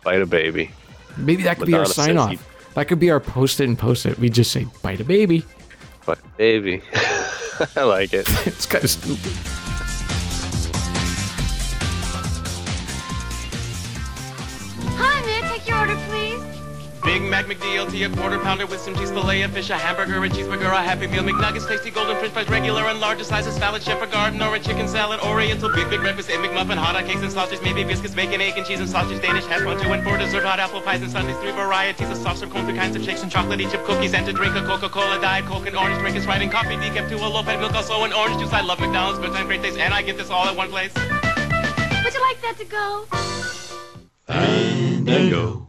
Bite a baby.
Maybe that could be our sign off.
he-
That could be our post it and post it. We just say bite a baby.
Bite a baby. I like it.
It's kind of stupid.
Big Mac McDLT, a quarter pounder with some cheese fillet, a fish, a hamburger, a cheeseburger, a Happy Meal, McNuggets, tasty golden french fries, regular and larger sizes, salad, chef, a garden, or a chicken salad, oriental, big, big breakfast, egg McMuffin, hot dog cakes and sausage, maybe biscuits, bacon, egg and cheese and sausage, Danish hash brown, two and four, dessert, hot apple pies and sundaes, three varieties of soft serve cone, three kinds of shakes and chocolate, chip cookies, and to drink a Coca-Cola, Diet Coke, and orange drink is right, and coffee, decaf, two, a low-fat milk, also an orange juice. I love McDonald's, good time, great taste, and I get this all at one place.
Would you like that to go?
Fandango.